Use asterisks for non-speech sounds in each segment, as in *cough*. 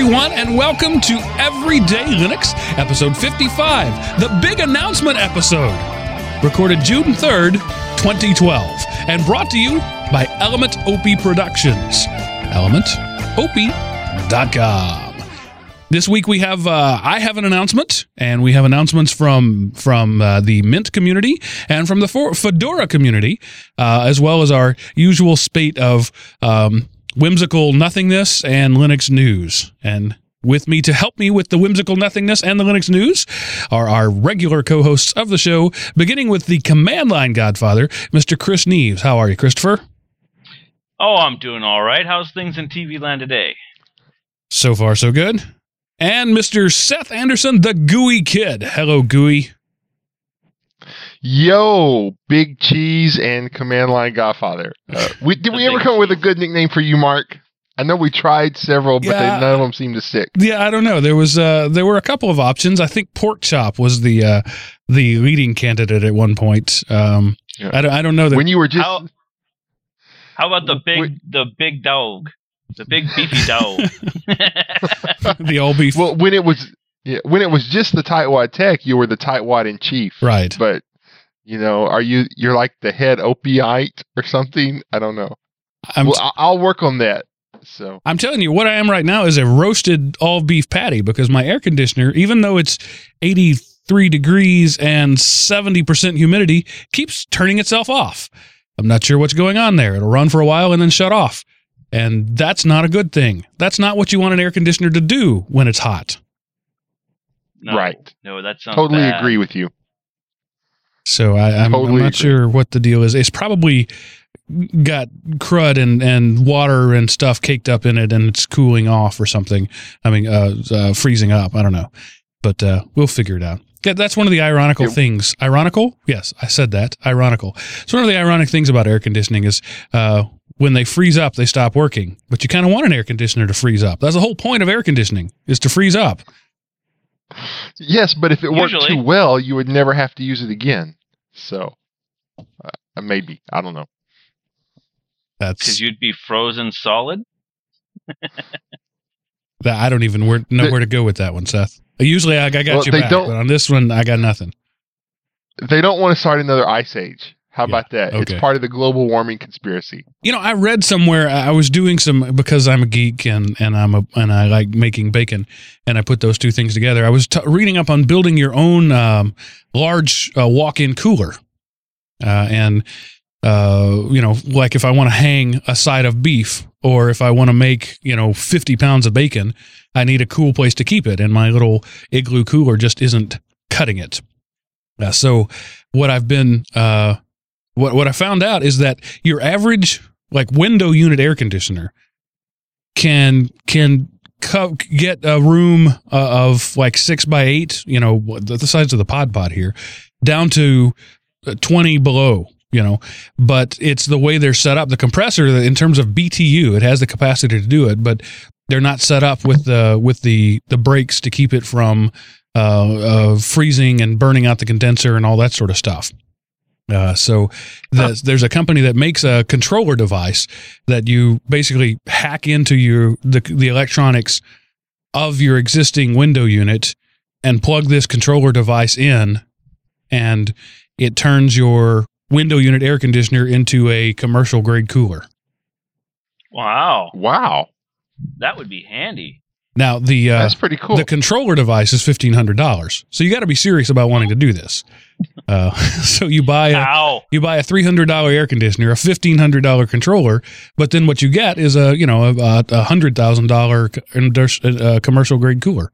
Everyone, and welcome to Everyday Linux, episode 55, the big announcement episode, recorded June 3rd, 2012, and brought to you by Element Opie Productions. ElementOpie.com. This week we have uh, I have an announcement, and we have announcements from from uh, the Mint community and from the For- Fedora community, uh, as well as our usual spate of um, whimsical nothingness and Linux news. And with me to help me with the whimsical nothingness and the Linux news are our regular co-hosts of the show, beginning with the command line godfather, Mr. Chris Neves. How are you, Christopher? Oh, I'm doing all right. How's things in TV land today? So far, so good. And Mr. Seth Anderson, the Gooey Kid. Hello, Gooey. Yo, Big Cheese and Command Line Godfather. Uh, we, did *laughs* we ever come up with a good nickname for you, Mark? I know we tried several, but Yeah. they, none of them seemed to stick. Yeah, I don't know. There was uh, there were a couple of options. I think pork chop was the uh, the leading candidate at one point. Um, Yeah. I don't I don't know that When you were just How- How about the big Wait. the big dog? The big beefy dog. *laughs* *laughs* the all beef. well, when it was yeah, when it was just the tightwad tech, you were the tightwad in chief. right. But you know, are you you're like the head opiate or something? I don't know. I'm well, I- I'll work on that. So I'm telling you, what I am right now is a roasted all beef patty because my air conditioner, even though it's 83 degrees and 70% humidity, keeps turning itself off. I'm not sure what's going on there. It'll run for a while and then shut off. And that's not a good thing. That's not what you want an air conditioner to do when it's hot. No, Right. No, that sounds totally bad. agree with you. So I, I'm, I'm Totally not agree. sure what the deal is. It's probably got crud and, and water and stuff caked up in it, and it's cooling off or something. I mean, uh, uh, freezing up. I don't know, but uh, we'll figure it out. Yeah, that's one of the ironical Yeah. things. Ironical? Yes, I said that. Ironical. So one of the ironic things about air conditioning is uh, when they freeze up, they stop working. But you kind of want an air conditioner to freeze up. That's the whole point of air conditioning is to freeze up. Yes, but if it worked too well, you would never have to use it again. So uh, maybe I don't know. That's Because you'd be frozen solid. *laughs* That I don't even where, know The- where to go with that one, Seth. Usually I, I got Well, you they back, don't- but on this one I got nothing. They don't want to start another ice age. How Yeah, about that? okay. It's part of the global warming conspiracy. You know, I read somewhere I I was doing some because I'm a geek and and I'm a and I like making bacon, and I put those two things together. I was t- reading up on building your own um, large uh, walk-in cooler, uh, and uh, you know, like if I want to hang a side of beef or if I want to make you know 50 pounds of bacon, I need a cool place to keep it, and my little igloo cooler just isn't cutting it. Uh, so what I've been uh, what what I found out is that your average like window unit air conditioner can can co- get a room uh, of like six by eight, you know, the, the size of the pod pod here, down to uh, twenty below. You know, but it's the way they're set up. The compressor, in terms of BTU, it has the capacity to do it, but they're not set up with the with the the brakes to keep it from uh, uh, freezing and burning out the condenser and all that sort of stuff. Uh, so the, there's a company that makes a controller device that you basically hack into your the, the electronics of your existing window unit and plug this controller device in and it turns your window unit air conditioner into a commercial grade cooler. Wow, Wow, that would be handy. Now the uh, that's pretty cool. the controller device is fifteen hundred dollars, so you got to be serious about wanting to do this. Uh, *laughs* so you buy a Ow! you buy a three hundred dollar air conditioner, a fifteen hundred dollar controller, but then what you get is a you know a, a hundred thousand dollar uh, commercial grade cooler.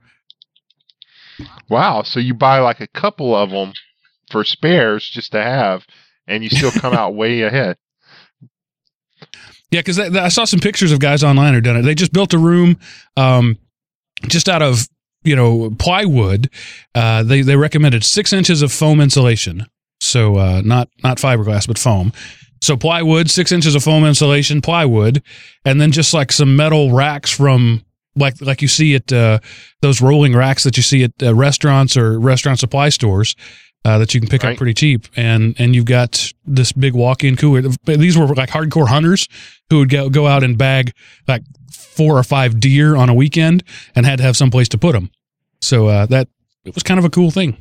wow, so you buy like a couple of them for spares just to have, and you still come out *laughs* way ahead. Yeah, because I saw some pictures of guys online who done it. They just built a room, um, just out of you know plywood. Uh, they they recommended six inches of foam insulation, so uh, not not fiberglass but foam. So plywood, six inches of foam insulation, plywood, and then just like some metal racks from like like you see at uh, those rolling racks that you see at uh, restaurants or restaurant supply stores. Uh, that you can pick up pretty cheap, and and you've got this big walk-in cooler. These were like hardcore hunters who would go go out and bag like four or five deer on a weekend and had to have some place to put them. So uh, that it was kind of a cool thing.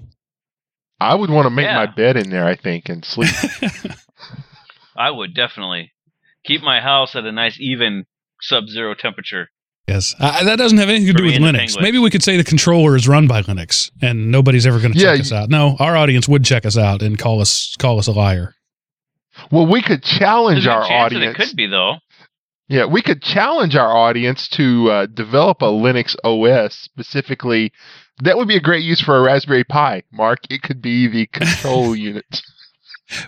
I would want to make Yeah. my bed in there, I think, and sleep. *laughs* *laughs* I would definitely keep my house at a nice even sub-zero temperature. Yes, uh, that doesn't have anything to For do with Linux. Maybe we could say the controller is run by Linux, and nobody's ever going to Yeah, check us out. No, our audience would check us out and call us call us a liar. well, we could challenge There's a our good chance that audience. it could be though. Yeah, we could challenge our audience to uh, develop a Linux OS specifically. That would be a great use for a Raspberry Pi, Mark. It could be the control *laughs* unit.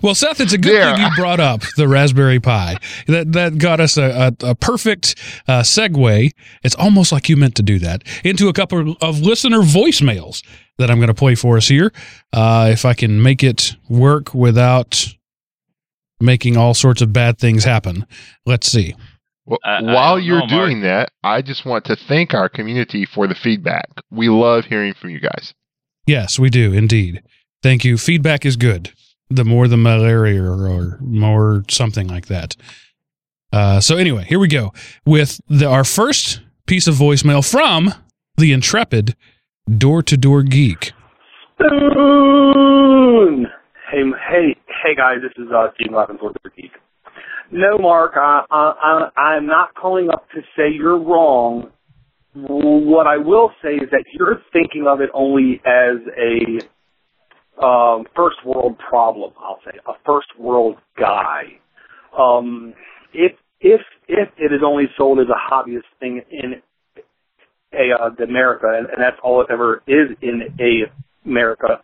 Well, Seth, it's a good There. thing you brought up the Raspberry Pi. That that got us a, a, a perfect uh, segue. It's almost like you meant to do that into a couple of listener voicemails that I'm going to play for us here. Uh, if I can make it work without making all sorts of bad things happen. Let's see. Well, I- I while don't you're know, doing that, I just want to thank our community for the feedback. We love hearing from you guys. Yes, we do indeed. Thank you. Feedback is good. The more the malaria or more something like that. Uh, so anyway, here we go with the, our first piece of voicemail from the intrepid door to door geek. Spoon. Hey, hey, hey, guys! This is uh, Steve Levin, Lord of the Geek. No, Mark, I, I, I'm not calling up to say you're wrong. What I will say is that you're thinking of it only as a um, first world problem. I'll say a first world guy. Um, if if if it is only sold as a hobbyist thing in a uh, America, and, and that's all it ever is in a America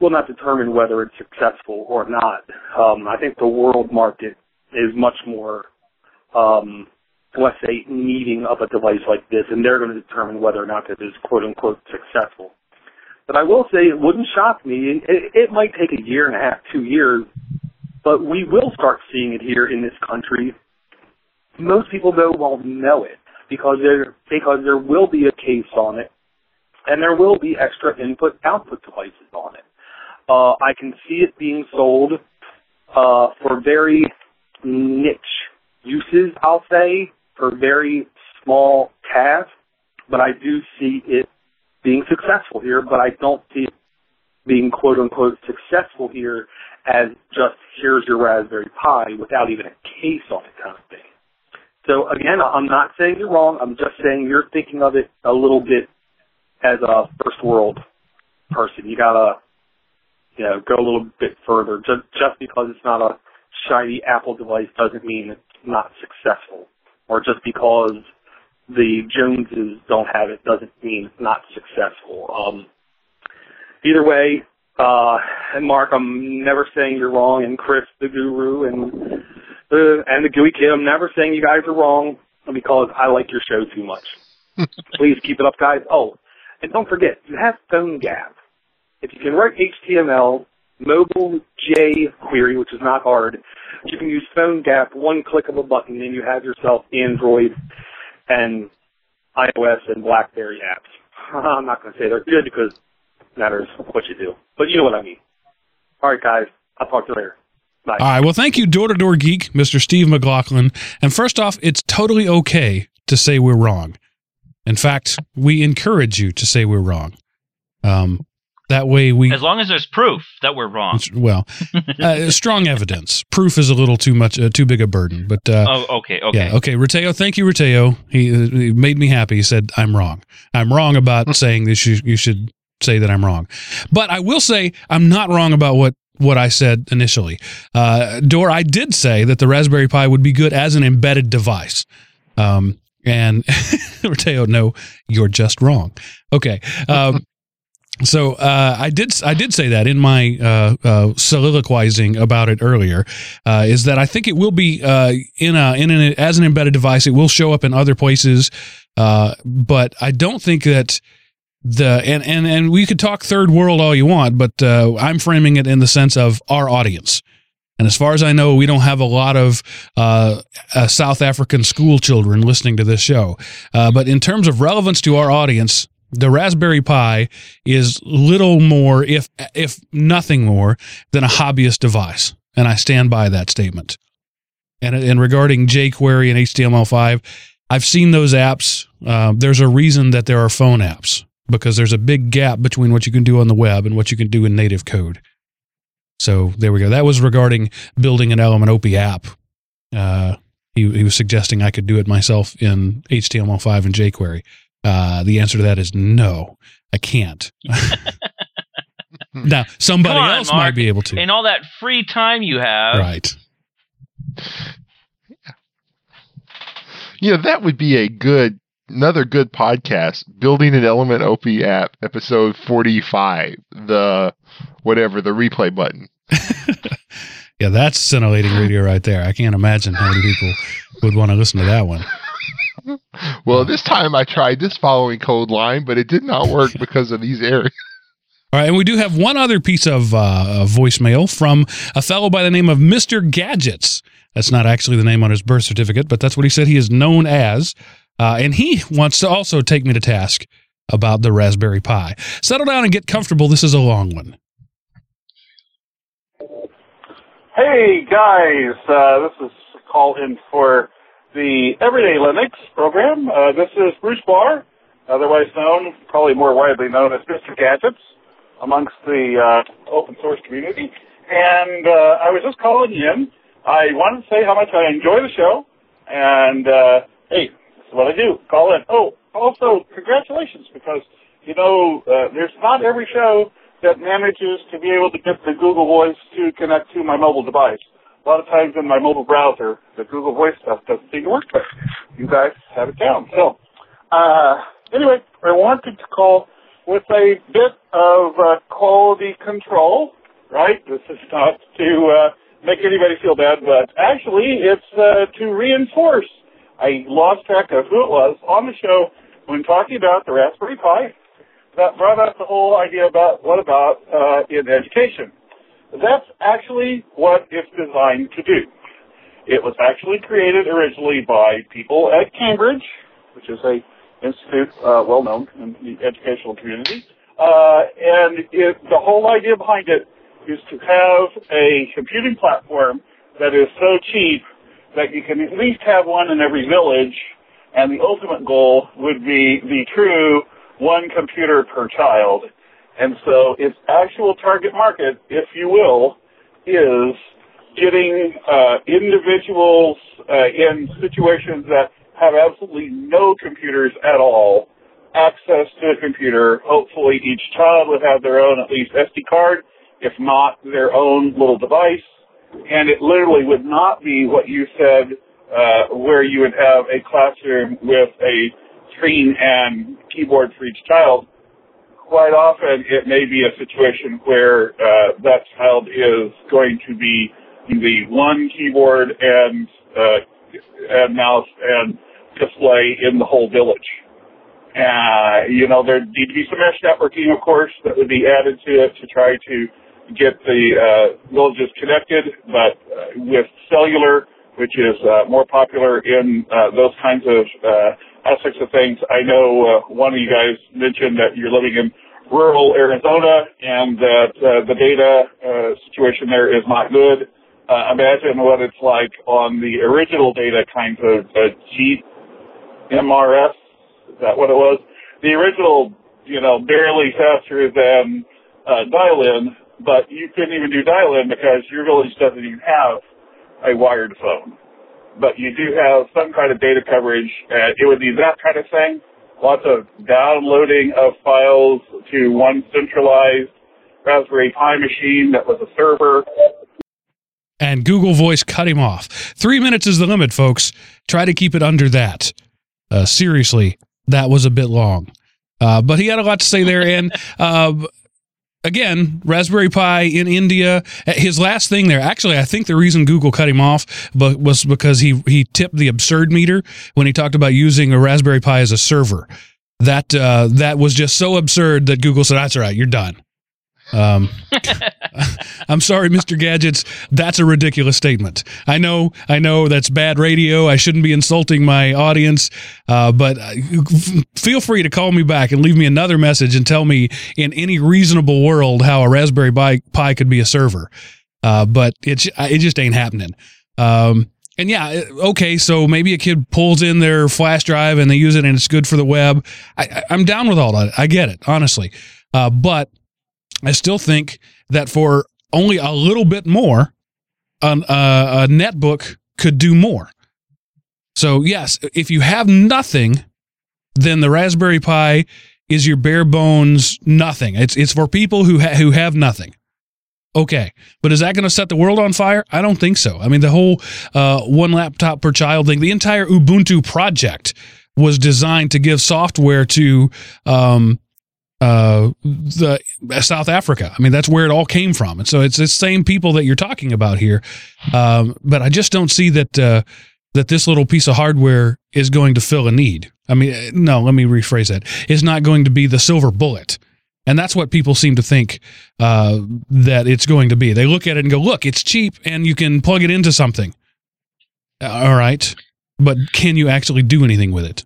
will not determine whether it's successful or not. Um, I think the world market is much more, um, let's say, needing of a device like this, and they're going to determine whether or not it is quote unquote successful. But I will say it wouldn't shock me. It, it might take a year and a half, two years, but we will start seeing it here in this country. Most people though won't know it because there because there will be a case on it and there will be extra input output devices on it. Uh, I can see it being sold uh, for very niche uses, I'll say, for very small tasks, but I do see it being successful here, but I don't see it being quote unquote successful here as just here's your Raspberry Pi without even a case on it kind of thing. So again, I'm not saying you're wrong. I'm just saying you're thinking of it a little bit as a first world person. You gotta, you know, go a little bit further. Just just because it's not a shiny Apple device doesn't mean it's not successful. Or just because the Joneses don't have it doesn't mean it's not successful. Um, either way, uh, and Mark, I'm never saying you're wrong, and Chris, the guru, and the and the gooey kid, I'm never saying you guys are wrong because I like your show too much. *laughs* Please keep it up, guys. Oh, and don't forget, you have PhoneGap. If you can write HTML, mobile jQuery, which is not hard, you can use PhoneGap, one click of a button, and you have yourself Android and iOS and BlackBerry apps. *laughs* I'm not going to say they're good because it matters what you do. But you know what I mean. All right, guys. I'll talk to you later. Bye. All right. Well, thank you, door to door geek, Mr. Steve McLaughlin. And first off, it's totally okay to say we're wrong. In fact, we encourage you to say we're wrong. Um, that way we As long as there's proof that we're wrong. well *laughs* uh, strong evidence. Proof is a little too much, uh, too big a burden. But uh, Oh, okay, okay. yeah, okay. Rateo, thank you, Rateo. He, uh, he made me happy. He said I'm wrong. I'm wrong about *laughs* saying this. you you should say that I'm wrong. But I will say I'm not wrong about what what I said initially. Uh, Dor, I did say that the Raspberry Pi would be good as an embedded device. Um, and *laughs* Rateo, no, you're just wrong. Okay. Um, so uh, I did I did say that in my uh, uh, soliloquizing about it earlier uh, is that I think it will be uh, in a in an as an embedded device. It will show up in other places, uh, but I don't think that the and and and we could talk third world all you want, but I'm framing it in the sense of our audience. And as far as I know, we don't have a lot of uh, uh, South African school children listening to this show. Uh, but in terms of relevance to our audience, the Raspberry Pi is little more, if if nothing more, than a hobbyist device, and I stand by that statement. And and regarding jQuery and HTML5, I've seen those apps. Uh, there's a reason that there are phone apps because there's a big gap between what you can do on the web and what you can do in native code. So there we go. That was regarding building an Element Opie app. Uh, he, he was suggesting I could do it myself in HTML5 and jQuery. Uh, the answer to that is no, I can't. *laughs* now, somebody on, else Mark. might be able to. And all that free time you have. Right. You know, that would be a good, another good podcast. Building an Element Opie app, episode 45. The, whatever, the replay button. *laughs* Yeah, that's scintillating radio right there. I can't imagine how many people would want to listen to that one. *laughs* Well, this time I tried this following code line, but it did not work *laughs* because of these errors. All right, and we do have one other piece of uh, voicemail from a fellow by the name of Mr. Gadgets. That's not actually the name on his birth certificate, but that's what he said he is known as. Uh, and he wants to also take me to task about the Raspberry Pi. Settle down and get comfortable. This is a long one. Hey guys, uh, this is a call in for the Everyday Linux program. Uh, this is Bruce Barr, otherwise known, probably more widely known as Mr. Gadgets, amongst the uh, open source community. And uh, I was just calling in. I wanted to say how much I enjoy the show, and uh, hey, this is what I do. Call in. Oh, also congratulations because you know uh, there's not every show that manages to be able to get the Google Voice to connect to my mobile device. A lot of times in my mobile browser, the Google Voice stuff doesn't seem to work, but you guys have it down. So, uh, anyway, I wanted to call with a bit of uh, quality control, right? This is not to uh, make anybody feel bad, but actually it's uh, to reinforce. I lost track of who it was on the show when talking about the Raspberry Pi that brought up the whole idea about what about uh, in education. That's actually what it's designed to do. It was actually created originally by people at Cambridge, which is a institute uh, well known in the educational community, uh, and it, the whole idea behind it is to have a computing platform that is so cheap that you can at least have one in every village, and the ultimate goal would be the true one computer per child. And so its actual target market, if you will, is getting uh, individuals uh, in situations that have absolutely no computers at all access to a computer. Hopefully each child would have their own at least SD card, if not their own little device. And it literally would not be what you said, uh, where you would have a classroom with a screen and keyboard for each child, quite often it may be a situation where uh, that child is going to be the one keyboard and uh, and mouse and display in the whole village. Uh, you know, there need to be some mesh networking, of course, that would be added to it to try to get the uh, villages connected, but uh, with cellular, which is uh, more popular in uh, those kinds of aspects of things. I know uh, one of you guys mentioned that you're living in rural Arizona and that uh, the data uh, situation there is not good. Uh, imagine what it's like on the original data kinds of uh, GPRS. Is that what it was? The original, you know, barely faster than uh, dial-in, but you couldn't even do dial-in because your village doesn't even have a wired phone but you do have some kind of data coverage, and it would be that kind of thing. Lots of downloading of files to one centralized Raspberry Pi machine that was a server. And Google Voice cut him off. Three minutes is the limit, folks. Try to keep it under that. Uh, seriously, that was a bit long. Uh, but he had a lot to say there. And uh, again, Raspberry Pi in India. His last thing there, actually, I think the reason Google cut him off was because he he tipped the absurd meter when he talked about using a Raspberry Pi as a server. That uh, that was just so absurd that Google said, "That's all right, you're done." Um, *laughs* I'm sorry, Mr. Gadgets. That's a ridiculous statement. I know, I know that's bad radio. I shouldn't be insulting my audience, uh, but uh, feel free to call me back and leave me another message and tell me in any reasonable world how a Raspberry Pi, could be a server. Uh, but it's it just ain't happening. Um, and yeah, okay, so maybe a kid pulls in their flash drive and they use it and it's good for the web. I, I'm down with all that. I get it, honestly. Uh, but I still think that for only a little bit more, an, uh, a netbook could do more. So, yes, if you have nothing, then the Raspberry Pi is your bare bones nothing. It's, it's for people who, ha- who have nothing. Okay. But is that going to set the world on fire? I don't think so. I mean, the whole uh, one laptop per child thing, the entire Ubuntu project was designed to give software to um, uh, the South Africa. I mean, that's where it all came from. And so it's the same people that you're talking about here. Um, but I just don't see that uh, that this little piece of hardware is going to fill a need. I mean, uh, no, let me rephrase that. It's not going to be the silver bullet. And that's what people seem to think uh, that it's going to be. They look at it and go, look, it's cheap and you can plug it into something. Uh, All right. But can you actually do anything with it?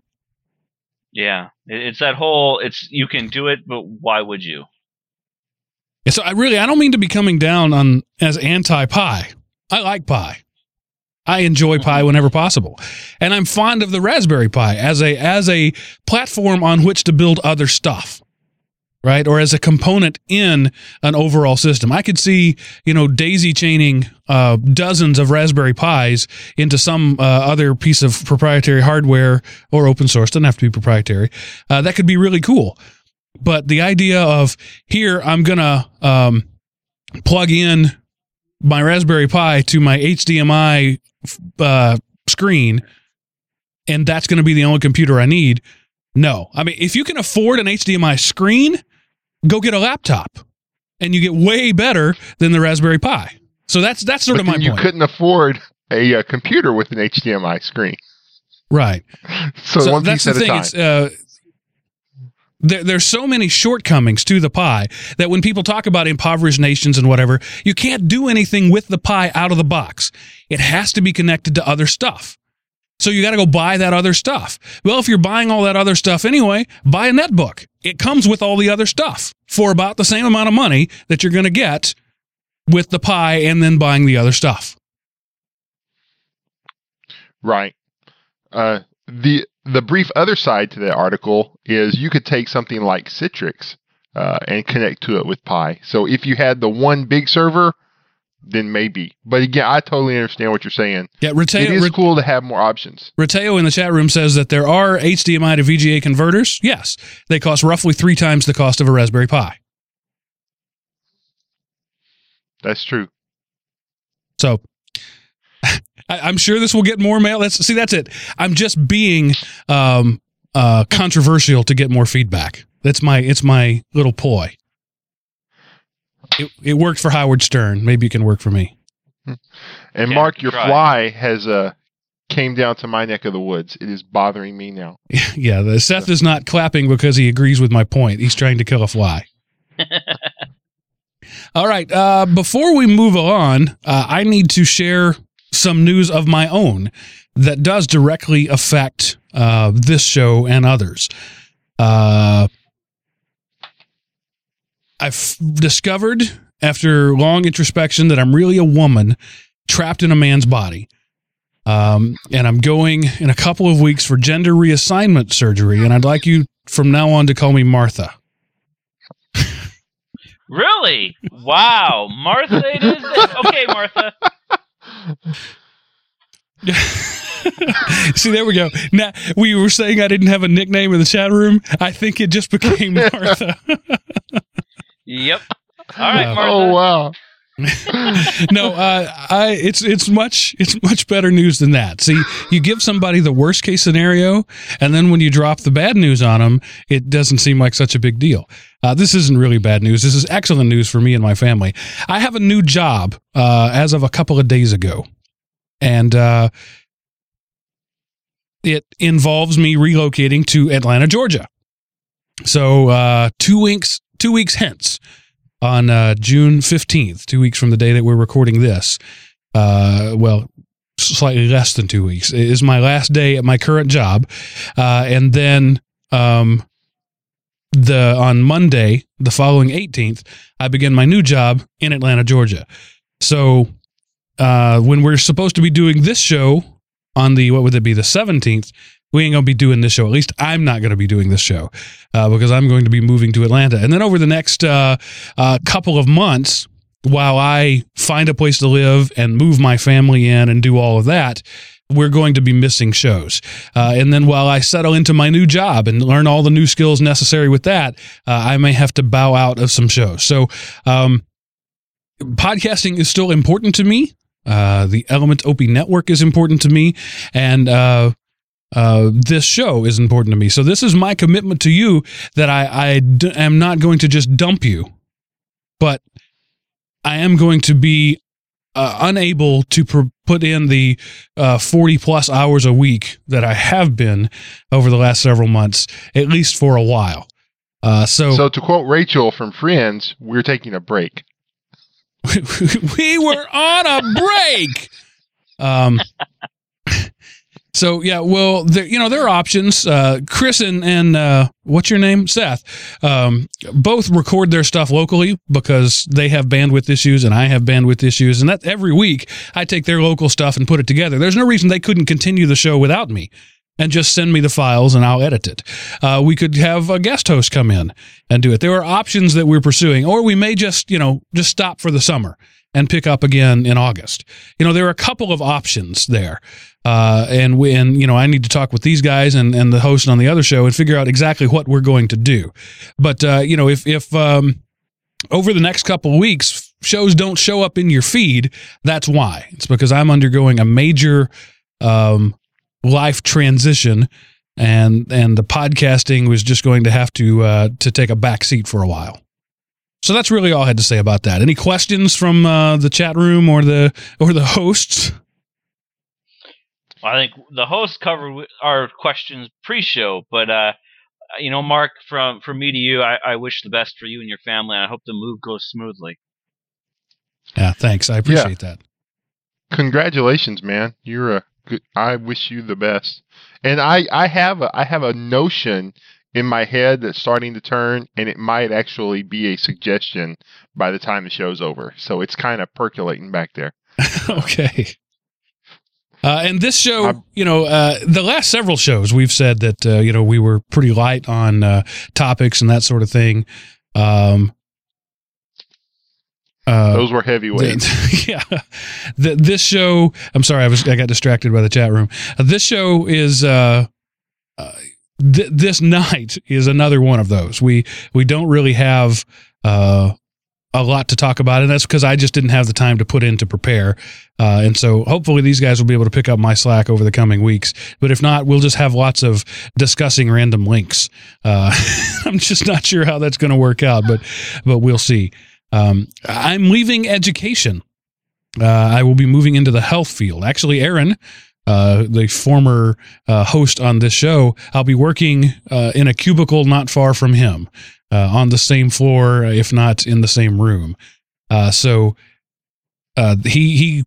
Yeah, it's that whole. It's you can do it, but why would you? And so I really, I don't mean to be coming down on as anti pie. I like pie. I enjoy mm-hmm. pie whenever possible. And I'm fond of the Raspberry Pi as a, as a platform on which to build other stuff. Right. Or as a component in an overall system. I could see, you know, daisy chaining, uh, dozens of Raspberry Pis into some, uh, other piece of proprietary hardware or open source. Doesn't have to be proprietary. Uh, that could be really cool. But the idea of here, I'm to, um, plug in my Raspberry Pi to my HDMI uh, screen, and that's going to be the only computer I need. No, I mean, if you can afford an HDMI screen, go get a laptop, and you get way better than the Raspberry Pi. So that's that's sort but of my you point, couldn't afford a, uh computer with an HDMI screen. right? *laughs* So, one piece at a time. It's uh, there, there's so many shortcomings to the pie that when people talk about impoverished nations and whatever, you can't do anything with the pie out of the box. It has to be connected to other stuff. So you got to go buy that other stuff. Well, if you're buying all that other stuff anyway, buy a netbook. It comes with all the other stuff for about the same amount of money that you're going to get with the pie and then buying the other stuff. Right. Uh, the the brief other side to that article is you could take something like Citrix uh, and connect to it with Pi. So if you had the one big server, then maybe. But again, I totally understand what you're saying. Yeah, It Reteo, is cool to have more options. Reteo in the chat room says that there are HDMI to VGA converters. Yes, they cost roughly three times the cost of a Raspberry Pi. That's true. So *laughs* I, I'm sure this will get more mail. That's see, that's it. I'm just being um, uh, controversial to get more feedback. That's my it's my little ploy. It, it worked for Howard Stern. Maybe it can work for me. And Yeah, Mark, your try. fly has uh, came down to my neck of the woods. It is bothering me now. *laughs* yeah, the Seth is not clapping because he agrees with my point. He's trying to kill a fly. *laughs* All right. Uh, before we move on, uh, I need to share some news of my own that does directly affect uh, this show and others. I've discovered after long introspection that I'm really a woman trapped in a man's body. Um, and I'm going in a couple of weeks for gender reassignment surgery. And I'd like you from now on to call me Martha. Really? Wow, Martha. It is. Okay, Martha. *laughs* See, there we go. Now we were saying I didn't have a nickname in the chat room. I think it just became *laughs* Martha. *laughs* Yep. *laughs* All right, Martha. Oh wow! *laughs* no, uh, I it's it's much it's much better news than that. See, you give somebody the worst case scenario, and then when you drop the bad news on them, it doesn't seem like such a big deal. Uh, this isn't really bad news. This is excellent news for me and my family. I have a new job uh, as of a couple of days ago, and uh, it involves me relocating to Atlanta, Georgia. So uh, two weeks two weeks hence on uh, June 15th, two weeks from the day that we're recording this. Uh, well, slightly less than two weeks is my last day at my current job. Uh, and then um, the on Monday, the following 18th, I begin my new job in Atlanta, Georgia. So uh, when we're supposed to be doing this show on the what would it be the 17th we ain't gonna be doing this show. At least i'm not gonna be doing this show uh, because i'm going to be moving to atlanta. And then over the next uh, uh, couple of months while i find a place to live and move my family in and do all of that we're going to be missing shows. Uh, and then while i settle into my new job and learn all the new skills necessary with that uh, i may have to bow out of some shows. So um, podcasting is still important to me. Uh, the Element Opie Network is important to me, and uh, this show is important to me. So this is my commitment to you that I, I d- am not going to just dump you, but I am going to be uh, unable to pr- put in the uh, 40 plus hours a week that I have been over the last several months, at least for a while. Uh, so, So to quote Rachel from Friends, we're taking a break. *laughs* we were on a break. Um, so yeah, well, there, you know, there are options. Uh, Chris and and uh, what's your name, Seth, um, both record their stuff locally because they have bandwidth issues and I have bandwidth issues, and that every week I take their local stuff and put it together. There's no reason they couldn't continue the show without me. And just send me the files and I'll edit it. Uh, we could have a guest host come in and do it. There are options that we're pursuing, or we may just, you know, just stop for the summer and pick up again in August. You know, there are a couple of options there. Uh, and we, and you know, I need to talk with these guys and, and the host on the other show and figure out exactly what we're going to do. But, uh, you know, if, if, um, over the next couple weeks, shows don't show up in your feed, that's why. It's because I'm undergoing a major, um, life transition and and the podcasting was just going to have to uh, to take a back seat for a while. So that's really all I had to say about that. Any questions from uh, the chat room or the or the hosts? I think the host covered our questions pre-show, but uh, you know, Mark, from from me to you, I, I wish the best for you and your family. And I hope the move goes smoothly. Yeah, thanks. I appreciate that. Congratulations, man. You're a good. I wish you the best. And I, I have a, I have a notion in my head that's starting to turn, and it might actually be a suggestion by the time the show's over. So it's kind of percolating back there. *laughs* okay. Uh, and this show, you know, uh, the last several shows, we've said that uh, you know we were pretty light on uh, topics and that sort of thing. Um, uh, Those were heavyweights. *laughs* yeah, the, this show. I'm sorry, I was I got distracted by the chat room. Uh, this show is th- this night is another one of those. We we don't really have uh, a lot to talk about, and that's because I just didn't have the time to put in to prepare. Uh, and so hopefully these guys will be able to pick up my slack over the coming weeks. But if not, we'll just have lots of discussing random links. Uh, *laughs* I'm just not sure how that's going to work out, but but we'll see. Um, I'm leaving education. Uh, I will be moving into the health field. Actually, Aaron, uh, the former uh, host on this show, I'll be working uh, in a cubicle not far from him, uh, on the same floor, if not in the same room. Uh, so uh, he he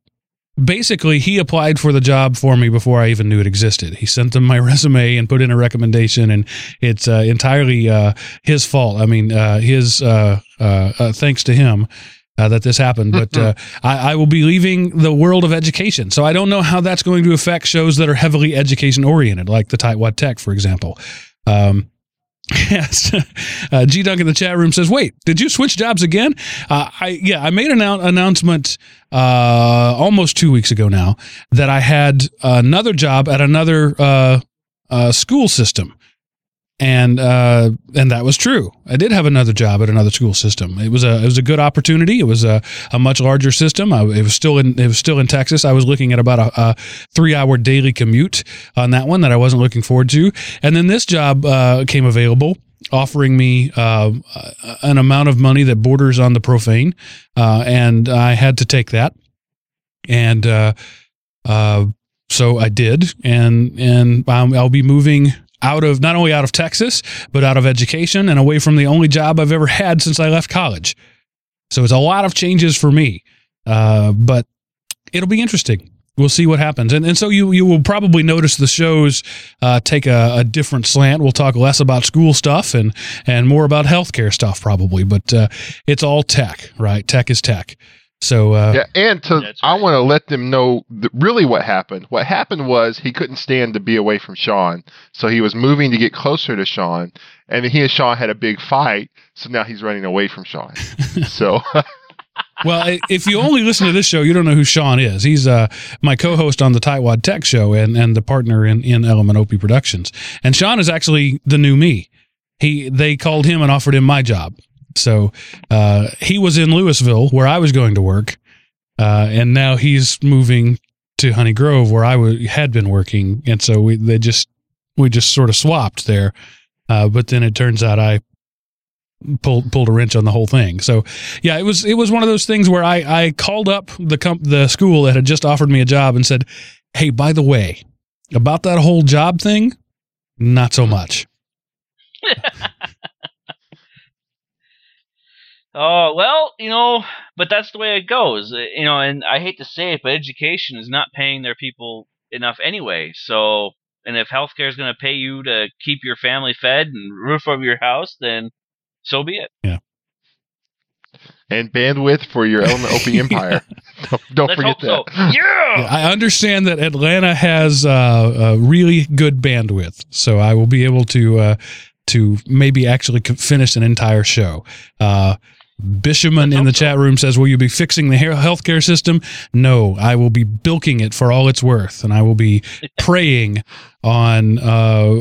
basically he applied for the job for me before I even knew it existed. He sent them my *laughs* resume and put in a recommendation, and it's entirely uh, his fault. I mean, uh, his uh, uh, uh, thanks to him. Uh, that this happened, but *laughs* uh, I, I will be leaving the world of education, so I don't know how that's going to affect shows that are heavily education oriented, like the Tightwad Tech, for example. Um, *laughs* Yes. Uh, G Dunk in the chat room says, "Wait, did you switch jobs again?" Uh, I yeah, I made an annou- announcement uh, almost two weeks ago now that I had another job at another uh, uh, school system, and uh, and that was true. I did have another job at another school system. It was a it was a good opportunity. It was a, a much larger system. I, it was still in it was still in Texas. I was looking at about a, a three hour daily commute on that one that I wasn't looking forward to. And then this job uh, came available, offering me uh, an amount of money that borders on the profane, uh, and I had to take that. And uh, uh, so I did, and and um, I'll be moving out of not only out of Texas but out of education and away from the only job I've ever had since I left college. So it's a lot of changes for me, uh, but it'll be interesting. We'll see what happens, and and so you you will probably notice the shows uh, take a, a different slant. We'll talk less about school stuff and and more about healthcare stuff probably, but uh, it's all tech, right? Tech is tech. So uh, Yeah, and to That's I want to let them know th- really what happened. What happened was he couldn't stand to be away from Sean, so he was moving to get closer to Sean, and he and Sean had a big fight. So now he's running away from Sean. *laughs* so *laughs* well, if you only listen to this show, you don't know who Sean is. He's uh, my co-host on the Tightwad Tech Show and and the partner in in Element Opie Productions. And Sean is actually the new me. He they called him and offered him my job. So uh, he was in Lewisville where I was going to work, uh, and now he's moving to Honey Grove where I w- had been working. And so we they just we just sort of swapped there. Uh, but then it turns out I pulled pulled a wrench on the whole thing. So yeah, it was it was one of those things where I I called up the comp- the school that had just offered me a job and said, "Hey, by the way, about that whole job thing, not so much." *laughs* Oh well, you know, but that's the way it goes, uh, you know. And I hate to say it, but education is not paying their people enough anyway. So, and if healthcare is going to pay you to keep your family fed and roof over your house, then so be it. Yeah. And bandwidth for your Element Opie *laughs* Empire. don't don't Let's forget hope that. so. Yeah. Yeah, I understand that Atlanta has uh, uh, really good bandwidth, so I will be able to uh, to maybe actually finish an entire show. Uh, Bishaman in the chat room says, "Will you be fixing the he- healthcare system?" No, I will be bilking it for all it's worth, and I will be *laughs* preying on uh,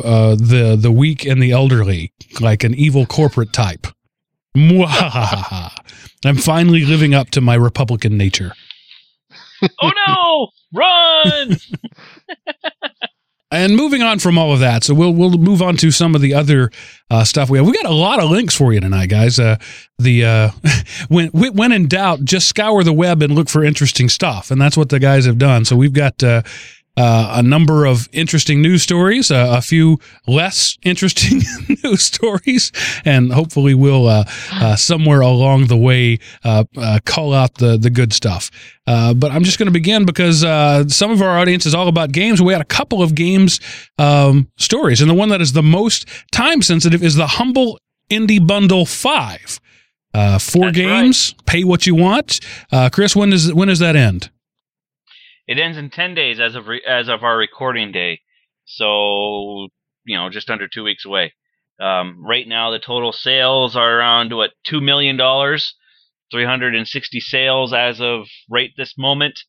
uh, the the weak and the elderly like an evil corporate type. I'm finally living up to my Republican nature. oh no! Run! *laughs* And moving on from all of that, so we'll we'll move on to some of the other uh, stuff we have. We got a lot of links for you tonight, guys. Uh, the uh, *laughs* when when in doubt, just scour the web and look for interesting stuff, and that's what the guys have done. So we've got uh, a number of interesting news stories, uh, a few less *laughs* interesting *laughs* news stories, and hopefully we'll uh, uh, somewhere along the way uh, uh, call out the the good stuff. Uh, but I'm just going to begin because uh, some of our audience is all about games. We had a couple of games um, stories, and the one that is the most time sensitive is the Humble Indie Bundle Five. Uh, four That's games, pay what you want. Uh, Chris, when does when does that end? It ends in ten days as of re- as of our recording day, so you know just under two weeks away. Um, right now, the total sales are around what two million dollars, three hundred and sixty sales as of right this moment.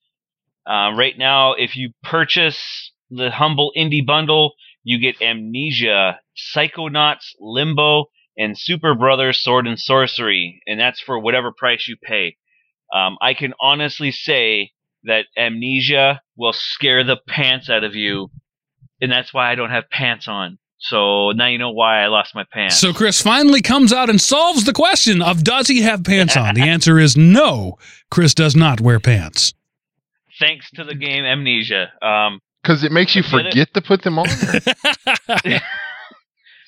Uh, right now, if you purchase the humble indie bundle, you get Amnesia, Psychonauts, Limbo, and Super Brothers Sword and Sorcery, and that's for whatever price you pay. Um, I can honestly say that amnesia will scare the pants out of you, and that's why I don't have pants on. So now you know why I lost my pants. So Chris finally comes out and solves the question of does he have pants on? The answer is no. Chris does not wear pants. thanks to the game Amnesia. Um, Because it makes you I get it. forget to put them on. *laughs* *laughs*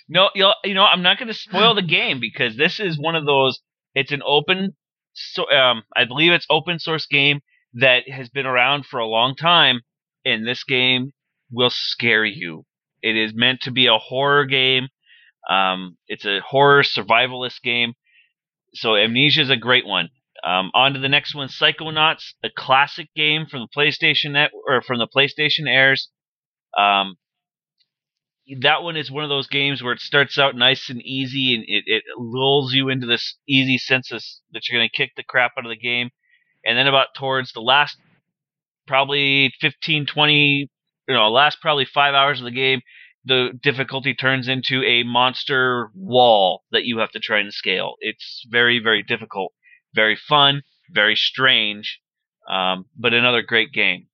no, you you know I'm not going to spoil the game because this is one of those. It's an open, so um, I believe it's open source game that has been around for a long time, and this game will scare you. It is meant to be a horror game. Um, it's a horror survivalist game. So Amnesia is a great one. Um, on to the next one, Psychonauts, a classic game from the PlayStation net or from the PlayStation airs. Um, that one is one of those games where it starts out nice and easy and it, it lulls you into this easy sense of, that you're going to kick the crap out of the game. And then about towards the last probably 15, 20, you know, last probably five hours of the game, the difficulty turns into a monster wall that you have to try and scale. It's very, very difficult, very fun, very strange, um, but another great game.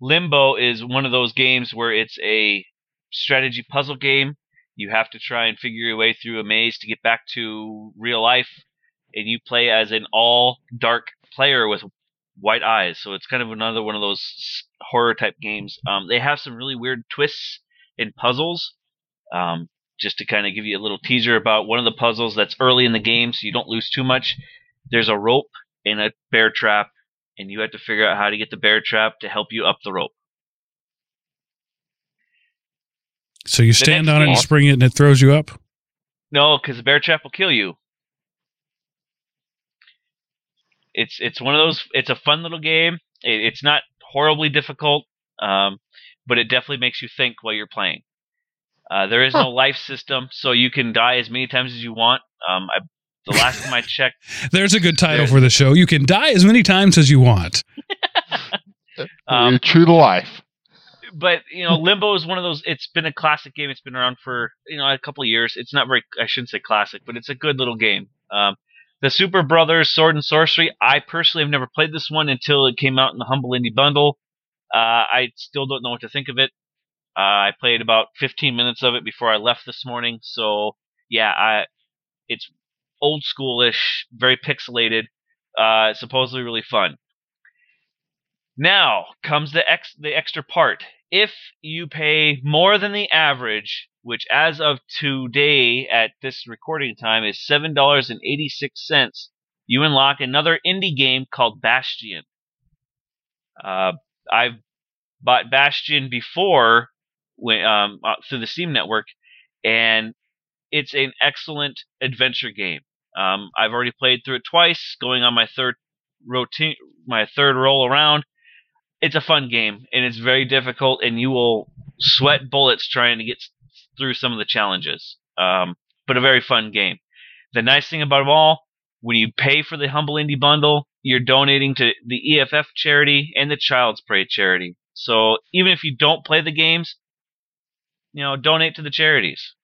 Limbo is one of those games where it's a strategy puzzle game. You have to try and figure your way through a maze to get back to real life, and you play as an all dark player with white eyes. So it's kind of another one of those horror type games. Um, they have some really weird twists in puzzles. Um, just to kind of give you a little teaser about one of the puzzles that's early in the game, so you don't lose too much. There's a rope in a bear trap, and you have to figure out how to get the bear trap to help you up the rope. So you stand on it and spring it and it throws you up? No, because the bear trap will kill you. It's it's one of those. It's a fun little game. It, it's not horribly difficult, um, but it definitely makes you think while you're playing. Uh, there is Huh. no life system, so you can die as many times as you want. Um, I, the last time I *laughs* checked, There's a good title for the show. You can die as many times as you want. *laughs* um, true to life. but you know, Limbo is one of those. It's been a classic game. It's been around for you know a couple of years. It's not very. I shouldn't say classic, but it's a good little game. Um, the Superbrothers Sword and Sworcery. I personally have never played this one until it came out in the Humble Indie Bundle. Uh, I still don't know what to think of it. Uh, I played about 15 minutes of it before I left this morning. So yeah, I it's old schoolish, very pixelated. Uh, supposedly really fun. Now comes the ex the extra part. If you pay more than the average, which as of today at this recording time is seven dollars and eighty six cents, you unlock another indie game called Bastion. Uh, I've bought Bastion before when, um, uh, through the Steam network, and it's an excellent adventure game. Um, I've already played through it twice, going on my third my third roll around. It's a fun game, and it's very difficult, and you will sweat bullets trying to get through some of the challenges. Um, but a very fun game. The nice thing about all, when you pay for the Humble Indie Bundle, you're donating to the EFF charity and the Child's Play charity. So even if you don't play the games, you know, donate to the charities.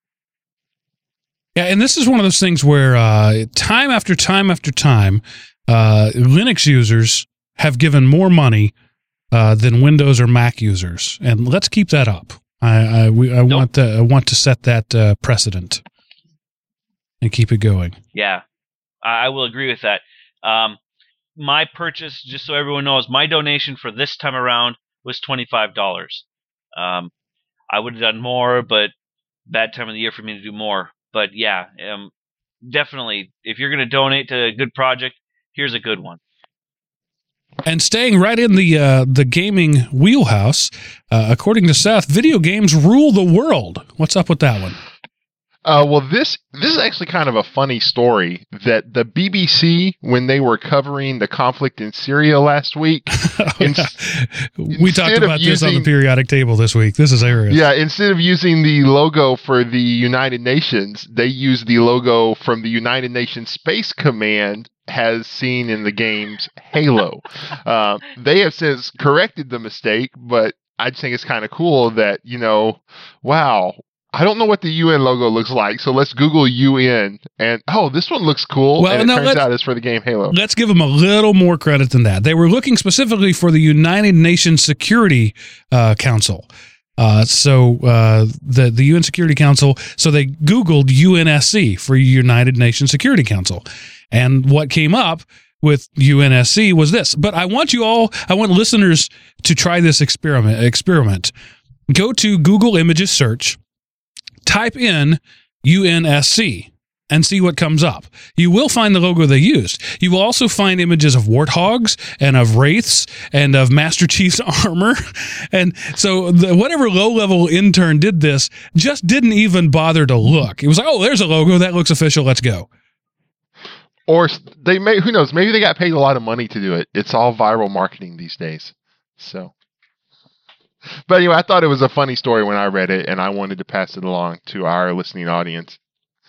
Yeah, and this is one of those things where uh, time after time after time, uh, Linux users have given more money uh, than Windows or Mac users, and let's keep that up. I I, we, I Nope. want to I want to set that uh, precedent and keep it going. Yeah, I I will agree with that. Um, my purchase, just so everyone knows, my donation for this time around was twenty five dollars. Um, I would have done more, but bad time of the year for me to do more. But yeah, um, definitely, if you're going to donate to a good project, here's a good one. And staying right in the uh, the gaming wheelhouse, uh, according to Seth, video games rule the world. What's up with that one? Uh, well, this this is actually kind of a funny story that the BBC, when they were covering the conflict in Syria last week, *laughs* Oh, Ins- yeah. we talked about this on the periodic table this week. This is hilarious. yeah, instead of using the logo for the United Nations, they used the logo from the United Nations Space Command has seen in the games Halo. uh, they have since corrected the mistake, but I just think it's kind of cool that you know, wow. I don't know what the UN logo looks like, so let's Google UN and oh, this one looks cool. Well, and it turns out it's for the game Halo. Let's give them a little more credit than that. They were looking specifically for the United Nations Security uh, Council. Uh, so uh, the the UN Security Council. So they Googled UNSC for United Nations Security Council, and what came up with UNSC was this. But I want you all, I want listeners to try this experiment. Experiment. Go to Google Images search, type in UNSC, and see what comes up. You will find the logo they used. You will also find images of warthogs and of wraiths and of Master Chief's *laughs* armor. And so, the, whatever low level intern did this just didn't even bother to look. It was like, oh, there's a logo. That looks official. Let's go. Or they may, who knows? Maybe they got paid a lot of money to do it. It's all viral marketing these days. So, but anyway, I thought it was a funny story when I read it, and I wanted to pass it along to our listening audience.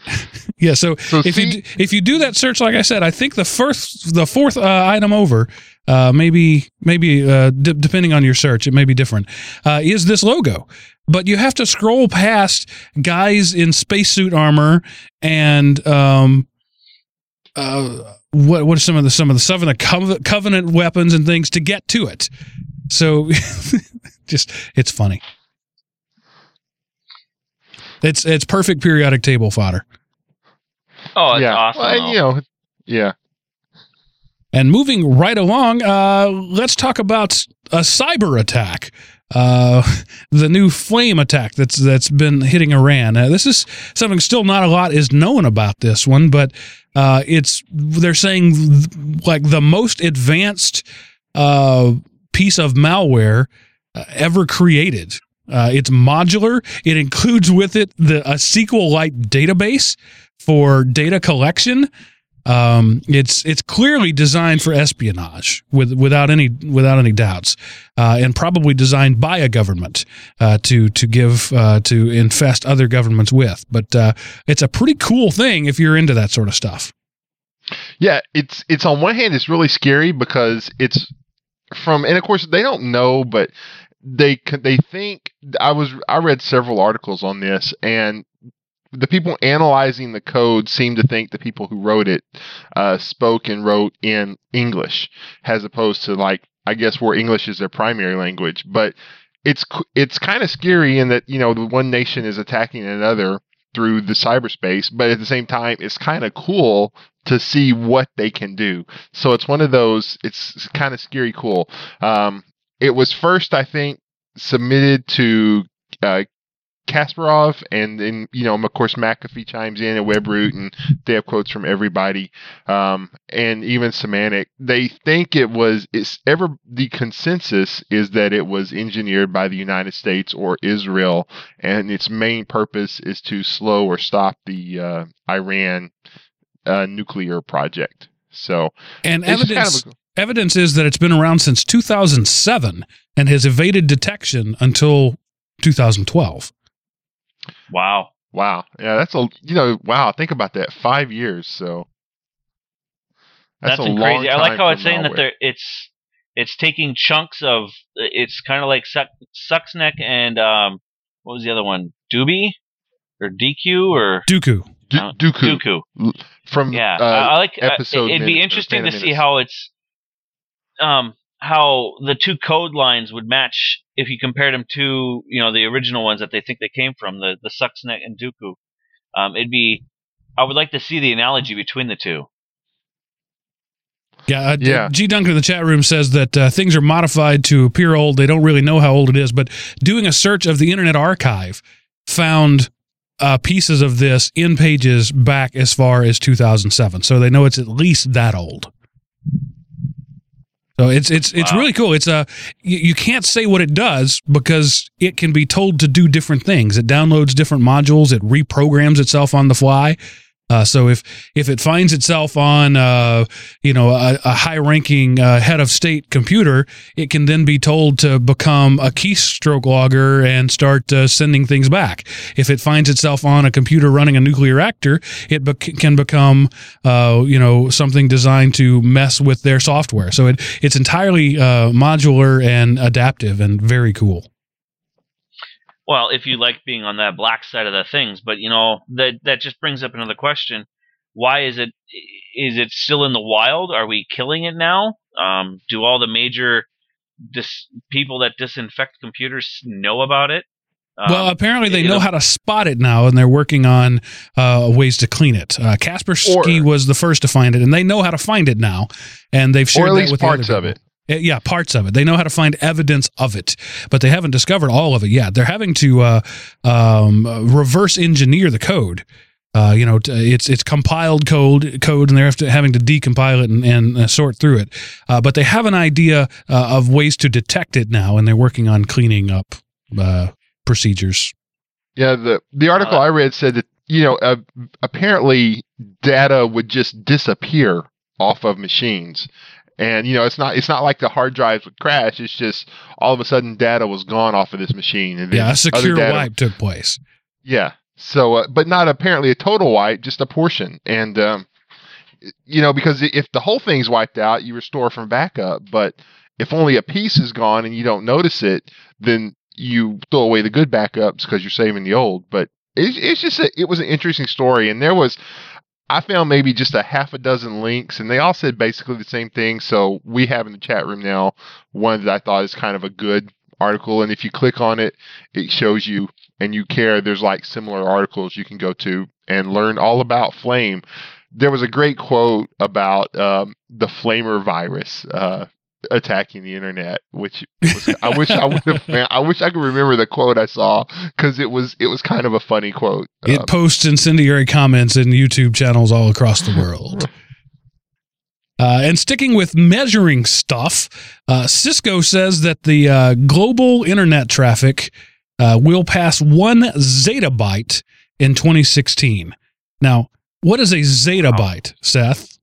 *laughs* Yeah. So, So if see, you if you do that search, like I said, I think the first the fourth uh, item over, uh, maybe maybe uh, d- depending on your search, it may be different. Uh, is this logo? But you have to scroll past guys in spacesuit armor and um, uh, what what are some of the some of the some of the covenant, covenant weapons and things to get to it. So, *laughs* just it's funny. It's it's perfect periodic table fodder. Oh, it's yeah, awesome. Well, though. you know, yeah. And moving right along, uh, let's talk about a cyber attack. Uh, *laughs* the new flame attack that's that's been hitting Iran. Uh, this is something still not a lot is known about this one, but uh, it's they're saying th- like the most advanced uh, piece of malware uh, ever created. Uh, it's modular. It includes with it the a SQLite database for data collection Um, it's it's clearly designed for espionage, with without any without any doubts, uh, and probably designed by a government uh, to to give uh, to infest other governments with. But it's a pretty cool thing if you're into that sort of stuff. Yeah, it's it's on one hand it's really scary because it's from and of course they don't know, but they they think I was I read several articles on this and the people analyzing the code seem to think the people who wrote it uh, spoke and wrote in English as opposed to like I guess where English is their primary language, but it's it's kind of scary in that you know the one nation is attacking another through the cyberspace, but at the same time it's kind of cool to see what they can do. So it's one of those. It's kind of scary cool. Um, it was first, I think, submitted to uh, Kaspersky, and then you know, of course, McAfee chimes in and WebRoot, and they have quotes from everybody, um, and even Symantec. They think it was. It's ever the consensus is that it was engineered by the United States or Israel, and its main purpose is to slow or stop the uh, Iran uh, nuclear project. So And evidence kind of evidence is that it's been around since 2007 and has evaded detection until 2012. Wow. wow. Yeah, that's a you know wow. Think about that. Five years. So That's, a crazy. long I like how it's saying that malware. they're it's it's taking chunks of it's kind of like Suck, Sucksneck and um what was the other one? Doobie or DQ or Dooku. Du- uh, Dooku, Dooku. from Yeah, uh, I I like. uh, episode it'd be minute- or interesting to Phantom see Menace. how it's, um, how the two code lines would match if you compared them to you know the original ones that they think they came from the the Stuxnet and Dooku. Um, it'd be. I would like to see the analogy between the two. Yeah, uh, Yeah. G Duncan in the chat room says that uh, things are modified to appear old. They don't really know how old it is, but doing a search of the Internet Archive found uh, pieces of this in pages back as far as 2007. So they know it's at least that old. So it's it's it's Wow. really cool. It's a you, you can't say what it does because it can be told to do different things. It downloads different modules. It reprograms itself on the fly. Uh, so if if it finds itself on uh, you know a, a high ranking uh, head of state computer, it can then be told to become a keystroke logger and start uh, sending things back. If it finds itself on a computer running a nuclear reactor, it bec- can become uh, you know something designed to mess with their software. So it it's entirely uh, modular and adaptive and very cool. Well, if you like being on that black side of the things, but you know that that just brings up another question: Why is it is it still in the wild? Are we killing it now? Um, do all the major dis- people that disinfect computers know about it? Um, well, apparently they you know know- how to spot it now, and they're working on uh, ways to clean it. Uh, Kaspersky Or- was the first to find it, and they know how to find it now, and they've shared or at that least with the parts other of people. it. Uh, Yeah, parts of it. They know how to find evidence of it, but they haven't discovered all of it yet. They're having to uh, um, uh, reverse engineer the code. Uh, you know, it's it's compiled code code, and they're to, having to decompile it and, and uh, sort through it. Uh, but they have an idea uh, of ways to detect it now, and they're working on cleaning up uh, procedures. Yeah, the the article Uh, I read said that you know uh, apparently data would just disappear off of machines, and you know it's not it's not like the hard drives would crash. It's just all of a sudden data was gone off of this machine, and Yeah, a secure data- wipe took place. Yeah. So, uh, but not apparently a total wipe, just a portion. And, um, you know, because if the whole thing's wiped out, you restore from backup. But if only a piece is gone and you don't notice it, then you throw away the good backups because you're saving the old. But it's, it's just, a, it was an interesting story. And there was, I found maybe just a half a dozen links, and they all said basically the same thing. So we have in the chat room now one that I thought is kind of a good article. And if you click on it, it shows you and you care, there's like similar articles you can go to and learn all about Flame. There was a great quote about um, the Flamer virus uh, attacking the internet, which was, I wish I would have. I wish I could remember the quote I saw because it was it was kind of a funny quote. It Um, posts incendiary comments in YouTube channels all across the world. *laughs* Uh, and sticking with measuring stuff, uh, Cisco says that the uh, global internet traffic uh, will pass one zettabyte in 2016. Now, what is a zettabyte, Seth?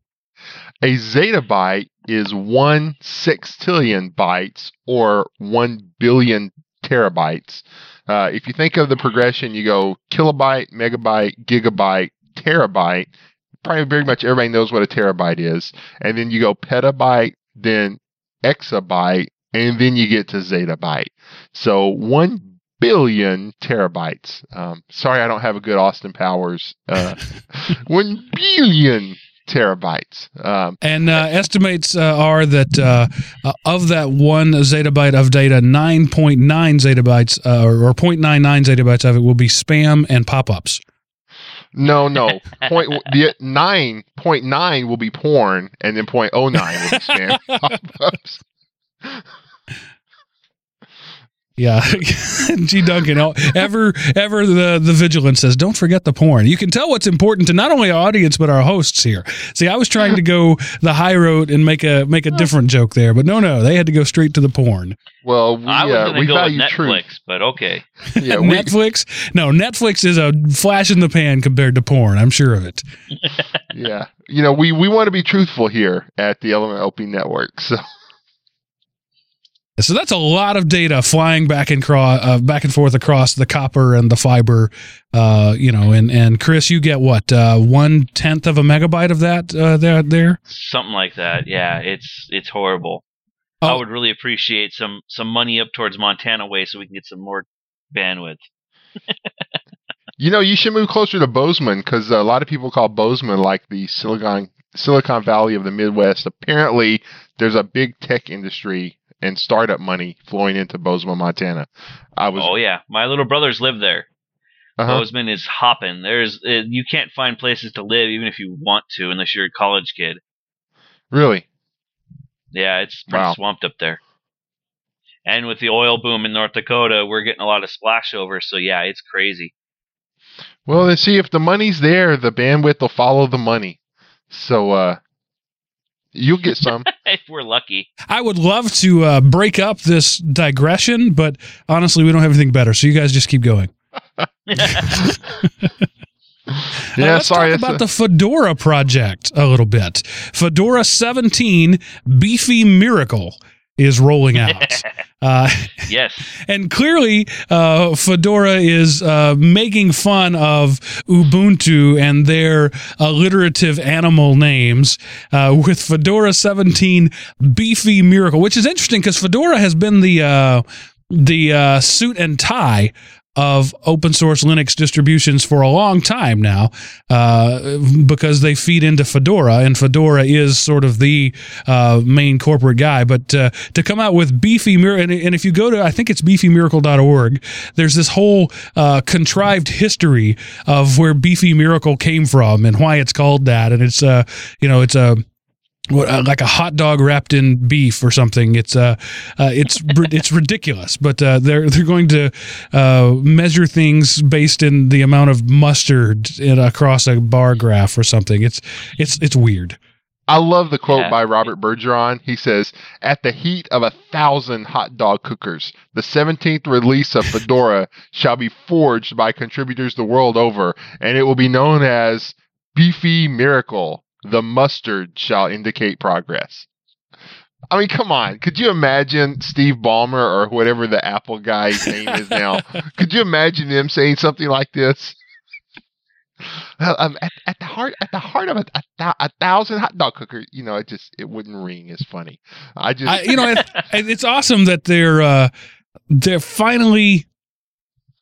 A zettabyte is one sextillion bytes or one billion terabytes. Uh, if you think of the progression, you go kilobyte, megabyte, gigabyte, terabyte. Probably very much everybody knows what a terabyte is. And then you go petabyte, then exabyte, and then you get to zettabyte. So one billion terabytes. Um, sorry, I don't have a good Austin Powers. Uh, *laughs* one billion terabytes. Um, And uh, estimates uh, are that uh, uh, of that one zettabyte of data, 9.9 zettabytes uh, or, or 0.99 zettabytes of it will be spam and pop ups. no, no. Point the nine point nine will be porn, and then point oh nine will be spam *laughs* pop-ups. Yeah, *laughs* G Duncan. Ever, ever the the vigilance says, don't forget the porn. You can tell what's important to not only our audience but our hosts here. See, I was trying to go the high road and make a make a different joke there, but no, no, they had to go straight to the porn. Well, we I was uh, gonna we go with value Netflix, truth. but okay. *laughs* Yeah, we, Netflix, no, Netflix is a flash in the pan compared to porn. I'm sure of it. *laughs* yeah. You know, we we want to be truthful here at the Element Opie Network. So So that's a lot of data flying back and cro- uh, back and forth across the copper and the fiber. Uh, you know, and and Chris, you get what uh, one tenth of a megabyte of that uh, there there. Something like that. Yeah, it's it's horrible. I Oh. would really appreciate some some money up towards Montana way so we can get some more bandwidth. you know, you should move closer to Bozeman because a lot of people call Bozeman like the Silicon Silicon Valley of the Midwest. Apparently, there's a big tech industry and startup money flowing into Bozeman, Montana. I was Oh yeah, my little brothers live there. uh-huh. Bozeman is hopping. There's uh, you can't find places to live even if you want to unless you're a college kid. really Yeah, it's pretty Wow. swamped up there. And with the oil boom in North Dakota, we're getting a lot of splashover. So yeah, it's crazy. well. Then see if the money's there, the bandwidth will follow the money. So uh, you'll get some. *laughs* if we're lucky. I would love to uh, break up this digression, but honestly, we don't have anything better. So you guys just keep going. Uh, *laughs* *laughs* yeah, let's sorry. talk about a- the Fedora project a little bit. Fedora 17 Beefy Miracle is rolling out. Uh, yes. *laughs* and clearly, uh, Fedora is uh, making fun of Ubuntu and their alliterative animal names uh, with Fedora 17 Beefy Miracle, which is interesting because Fedora has been the uh, the uh, suit and tie of open source Linux distributions for a long time now, uh, because they feed into Fedora, and Fedora is sort of the uh, main corporate guy. But uh, to come out with Beefy Miracle, and, and if you go to, I think it's beefymiracle.org, there's this whole uh, contrived history of where Beefy Miracle came from and why it's called that, and it's uh, you know, it's a what, uh, like a hot dog wrapped in beef or something. It's uh, uh it's *laughs* it's ridiculous, but uh, they're they're going to uh, measure things based in the amount of mustard in, across a bar graph or something. It's it's it's weird. I love the quote Yeah. by Robyn Bergeron. He says, "At the heat of a thousand hot dog cookers, the 17th release of Fedora *laughs* shall be forged by contributors the world over, and it will be known as Beefy Miracle. The mustard shall indicate progress." I mean, come on. Could you imagine Steve Ballmer or whatever the Apple guy's name is now? *laughs* Could you imagine him saying something like this? Um, at, at the heart, at the heart of a, a, a thousand hot dog cooker, you know, it just it wouldn't ring as funny. I just, I, you know, it, *laughs* it's awesome that they're uh, they're finally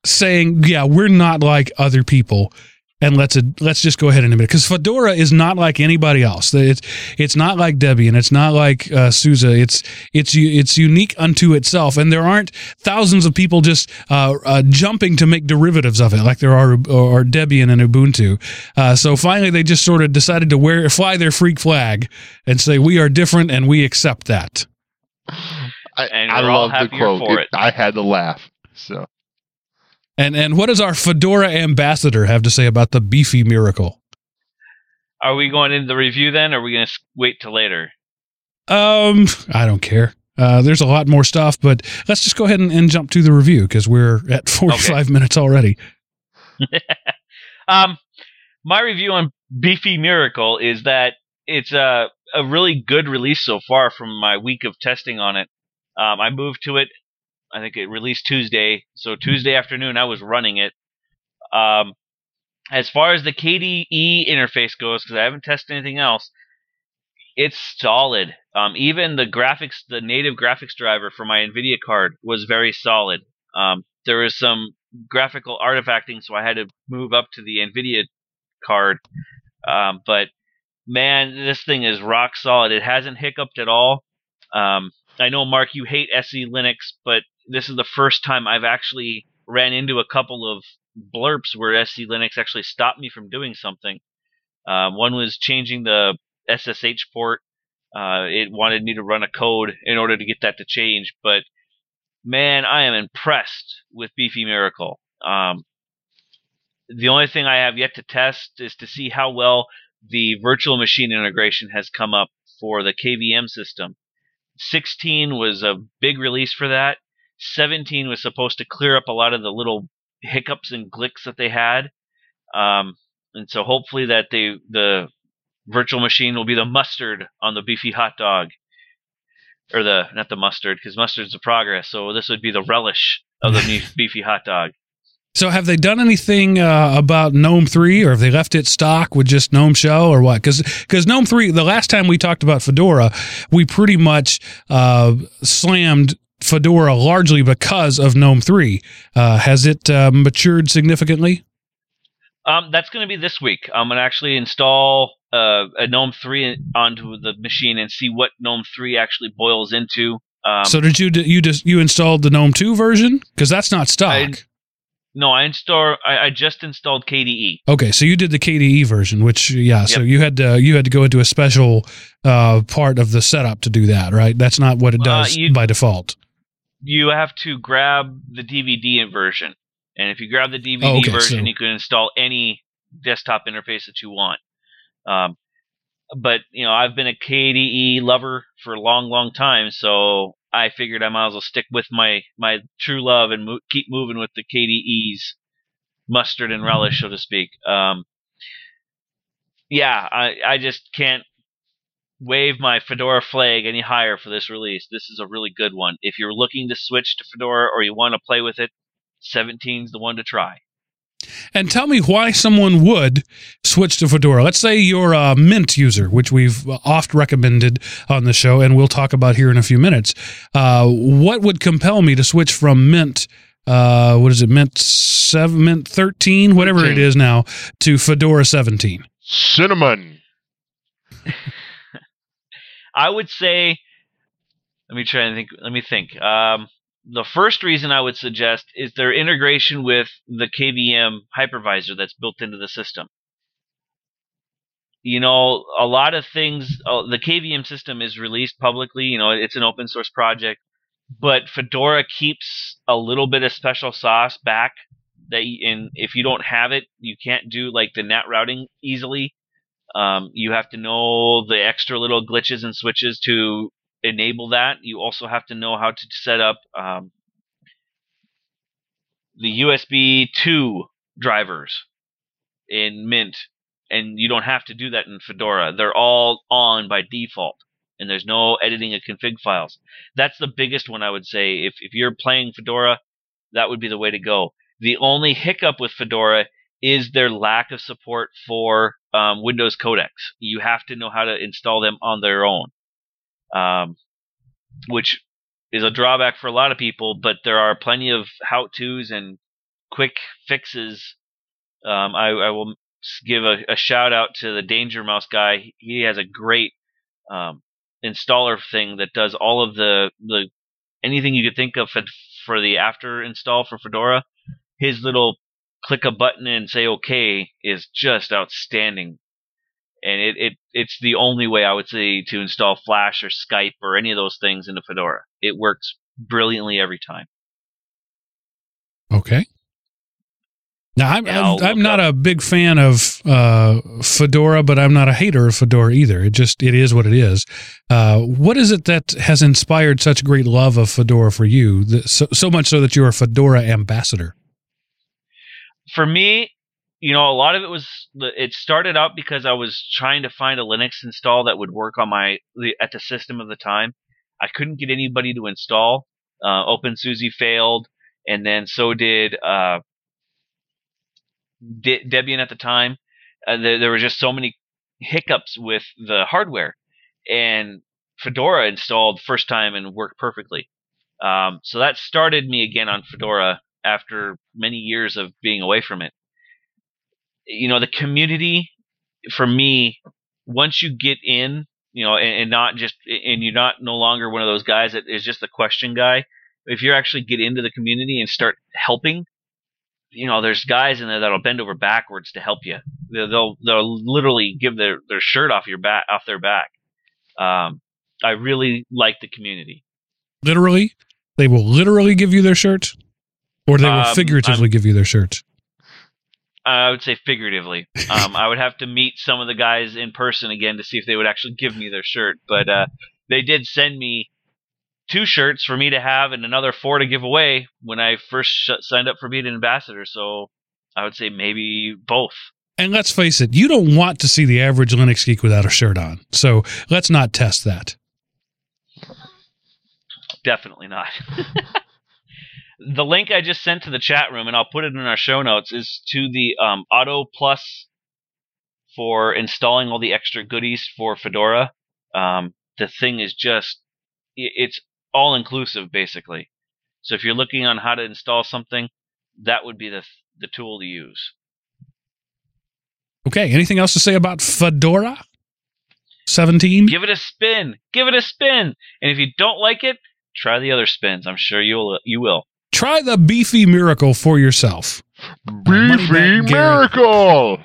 saying, yeah, we're not like other people. And let's let's just go ahead and admit it because Fedora is not like anybody else. It's it's not like Debian. It's not like uh, SUSE. It's it's it's unique unto itself. And there aren't thousands of people just uh, uh, jumping to make derivatives of it like there are or Debian and Ubuntu. Uh, so finally, they just sort of decided to wear fly their freak flag and say we are different and we accept that. *sighs* I, and I love the quote. for it. I had to laugh. So And and what does our Fedora ambassador have to say about the beefy miracle? Are we going into the review then, or are we going to wait till later? Um, I don't care. Uh, there's a lot more stuff, but let's just go ahead and, and jump to the review because we're at *laughs* 45 minutes already. *laughs* Um, my review on Beefy Miracle is that it's a a really good release so far from my week of testing on it. Um, I moved to it. I think it released Tuesday, so Tuesday afternoon I was running it. Um, as far as the KDE interface goes, because I haven't tested anything else, it's solid. Um, even the graphics, the native graphics driver for my NVIDIA card was very solid. Um, there was some graphical artifacting, so I had to move up to the NVIDIA card. Um, but man, this thing is rock solid. It hasn't hiccuped at all. Um, I know, Mark, you hate SE Linux, but this is the first time I've actually ran into a couple of blurps where SE Linux actually stopped me from doing something. Um, one was changing the SSH port. Uh, it wanted me to run a code in order to get that to change, but man, I am impressed with Beefy Miracle. Um, the only thing I have yet to test is to see how well the virtual machine integration has come up for the KVM system. 16 was a big release for that. 17 was supposed to clear up a lot of the little hiccups and glicks that they had. Um, and so hopefully that they, the virtual machine will be the mustard on the beefy hot dog. Or the, not the mustard, because mustard's the progress. So this would be the relish of the *laughs* beefy hot dog. So have they done anything uh, about GNOME 3 or have they left it stock with just GNOME Shell or what? Because because GNOME 3, the last time we talked about Fedora, we pretty much uh, slammed Fedora largely because of GNOME 3. Uh, has it uh, matured significantly? Um, that's going to be this week. I'm going to actually install uh, a GNOME 3 onto the machine and see what GNOME 3 actually boils into. Um, so did you you just you installed the GNOME 2 version? Because that's not stock. I, no, I install. I, I, just installed KDE. Okay, so you did the KDE version, which yeah. Yep. So you had to you had to go into a special uh, part of the setup to do that, right? That's not what it uh, does uh, by default. You have to grab the DVD version, and if you grab the DVD oh, okay, version, so. you can install any desktop interface that you want. Um, but you know, I've been a KDE lover for a long, long time, so I figured I might as well stick with my my true love and mo- keep moving with the KDE's mustard and relish, so to speak. Um, yeah, I I just can't wave my Fedora flag any higher for this release. This is a really good one. If you're looking to switch to Fedora or you want to play with it, 17's the one to try and tell me why someone would switch to Fedora. Let's say you're a Mint user, which we've oft recommended on the show, and we'll talk about here in a few minutes. Uh, what would compel me to switch from Mint? Uh, what is it? Mint seven, Mint thirteen, whatever 13. it is now, to Fedora seventeen. Cinnamon. *laughs* I would say. Let me try and think. Let me think. Um, the first reason I would suggest is their integration with the KVM hypervisor that's built into the system. You know, a lot of things, uh, the KVM system is released publicly, you know, it's an open source project, but Fedora keeps a little bit of special sauce back that and if you don't have it, you can't do like the net routing easily. Um, you have to know the extra little glitches and switches to enable that. You also have to know how to set up um, the USB 2 drivers in Mint, and you don't have to do that in Fedora. They're all on by default, and there's no editing of config files. That's the biggest one I would say. If, if you're playing Fedora, that would be the way to go. The only hiccup with Fedora is their lack of support for um, Windows codecs. You have to know how to install them on their own um, which is a drawback for a lot of people. But there are plenty of how tos and quick fixes. Um, I, I, will give a, a, shout out to the Danger Mouse guy. He has a great um, installer thing that does all of the the anything you could think of for, for the after install for Fedora. His little click a button and say OK is just outstanding and it, it it's the only way I would say to install Flash or Skype or any of those things into Fedora. It works brilliantly every time. Okay. Now I'm I'm, I'm not up. a big fan of uh, Fedora, but I'm not a hater of Fedora either. It just it is what it is. Uh, what is it that has inspired such great love of Fedora for you? So, so much so that you're a Fedora ambassador. For me, you know, a lot of it was it started out because I was trying to find a Linux install that would work on my at the system of the time. I couldn't get anybody to install. Uh, OpenSUSE failed, and then so did uh, De- Debian at the time. Uh, there, there were just so many hiccups with the hardware, and Fedora installed first time and worked perfectly. Um, so that started me again on Fedora after many years of being away from it. You know, the community for me, once you get in, you know, and, and not just, and you're not no longer one of those guys that is just the question guy. If you actually get into the community and start helping, you know, there's guys in there that'll bend over backwards to help you. They'll they'll literally give their, their shirt off your back off their back. Um, I really like the community. Literally, they will literally give you their shirt, or they will Um, figuratively I'm- give you their shirt. I would say figuratively. Um, I would have to meet some of the guys in person again to see if they would actually give me their shirt. But uh, they did send me two shirts for me to have and another four to give away when I first sh- signed up for being an ambassador. So I would say maybe both. And let's face it, you don't want to see the average Linux geek without a shirt on. So let's not test that. Definitely not. *laughs* the link I just sent to the chat room, and I'll put it in our show notes, is to the um, Auto Plus for installing all the extra goodies for Fedora. Um, the thing is just, it's all inclusive basically. So if you're looking on how to install something, that would be the the tool to use. Okay. Anything else to say about Fedora 17? Give it a spin. Give it a spin. And if you don't like it, try the other spins. I'm sure you'll you will. Try the beefy miracle for yourself. Beefy miracle.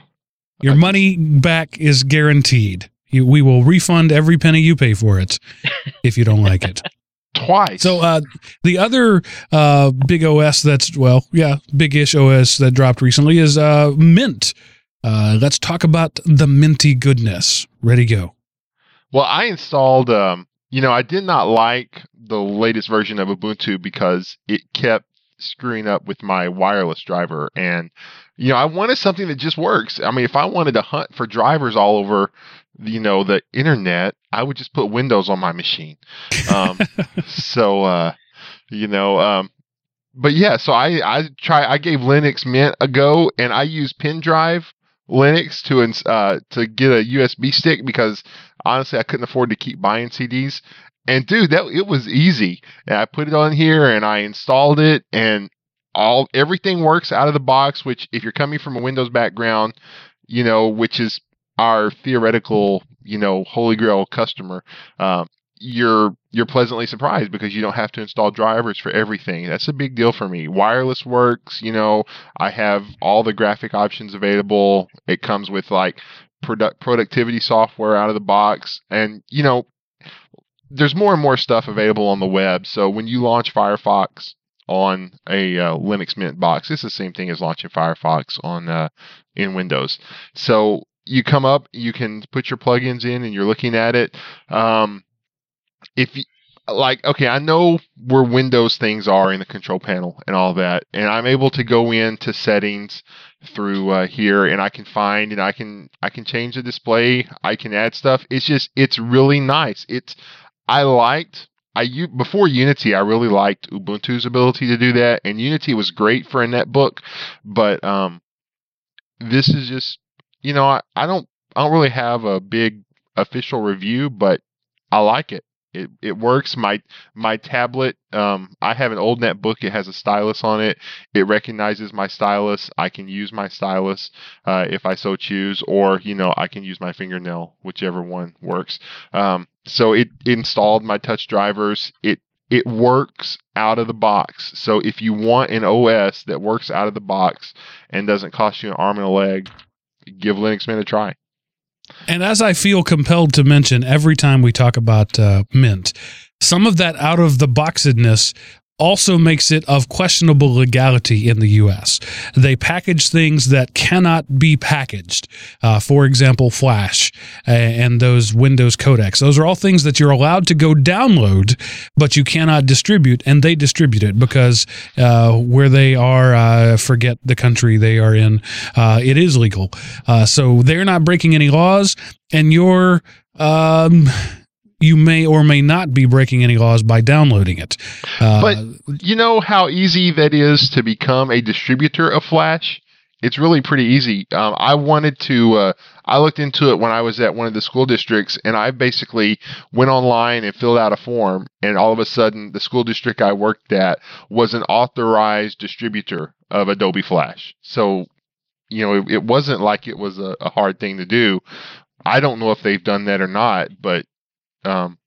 Your money back is guaranteed. You, we will refund every penny you pay for it *laughs* if you don't like it. Twice. So uh, the other uh, big OS that's well, yeah, big-ish OS that dropped recently is uh, Mint. Uh, let's talk about the minty goodness. Ready, go. Well, I installed, um, you know, I did not like the latest version of Ubuntu because it kept screwing up with my wireless driver. And, you know, I wanted something that just works. I mean, if I wanted to hunt for drivers all over, you know, the internet, I would just put Windows on my machine. Um, *laughs* so, uh, you know, um, but yeah, so I, I try, I gave Linux Mint a go and I use Pendrive Linux to, uh, to get a USB stick because honestly, I couldn't afford to keep buying CDs. And dude, that it was easy. And I put it on here and I installed it and all everything works out of the box, which if you're coming from a Windows background, you know, which is our theoretical, you know, holy grail customer, um, you're you're pleasantly surprised because you don't have to install drivers for everything. That's a big deal for me. Wireless works, you know, I have all the graphic options available. It comes with like product productivity software out of the box and you know there's more and more stuff available on the web so when you launch firefox on a uh, linux mint box it's the same thing as launching firefox on uh, in windows so you come up you can put your plugins in and you're looking at it um, if you like okay i know where windows things are in the control panel and all that and i'm able to go into settings through uh, here and I can find and I can I can change the display. I can add stuff. It's just it's really nice. It's I liked I u- before Unity I really liked Ubuntu's ability to do that and Unity was great for a netbook, but um this is just you know I, I don't I don't really have a big official review, but I like it. It it works. My my tablet, um, I have an old netbook. It has a stylus on it. It recognizes my stylus. I can use my stylus uh, if I so choose, or you know, I can use my fingernail, whichever one works. Um, so it installed my touch drivers. It it works out of the box. So if you want an OS that works out of the box and doesn't cost you an arm and a leg, give Linux Mint a try. And as I feel compelled to mention every time we talk about uh, Mint, some of that out of the boxedness also makes it of questionable legality in the U.S. They package things that cannot be packaged. Uh, for example, Flash uh, and those Windows codecs. Those are all things that you're allowed to go download, but you cannot distribute, and they distribute it because uh, where they are, uh, forget the country they are in, uh, it is legal. Uh, so they're not breaking any laws, and you're. Um, you may or may not be breaking any laws by downloading it. Uh, But you know how easy that is to become a distributor of Flash? It's really pretty easy. Um, I wanted to, uh, I looked into it when I was at one of the school districts, and I basically went online and filled out a form, and all of a sudden, the school district I worked at was an authorized distributor of Adobe Flash. So, you know, it, it wasn't like it was a, a hard thing to do. I don't know if they've done that or not, but um,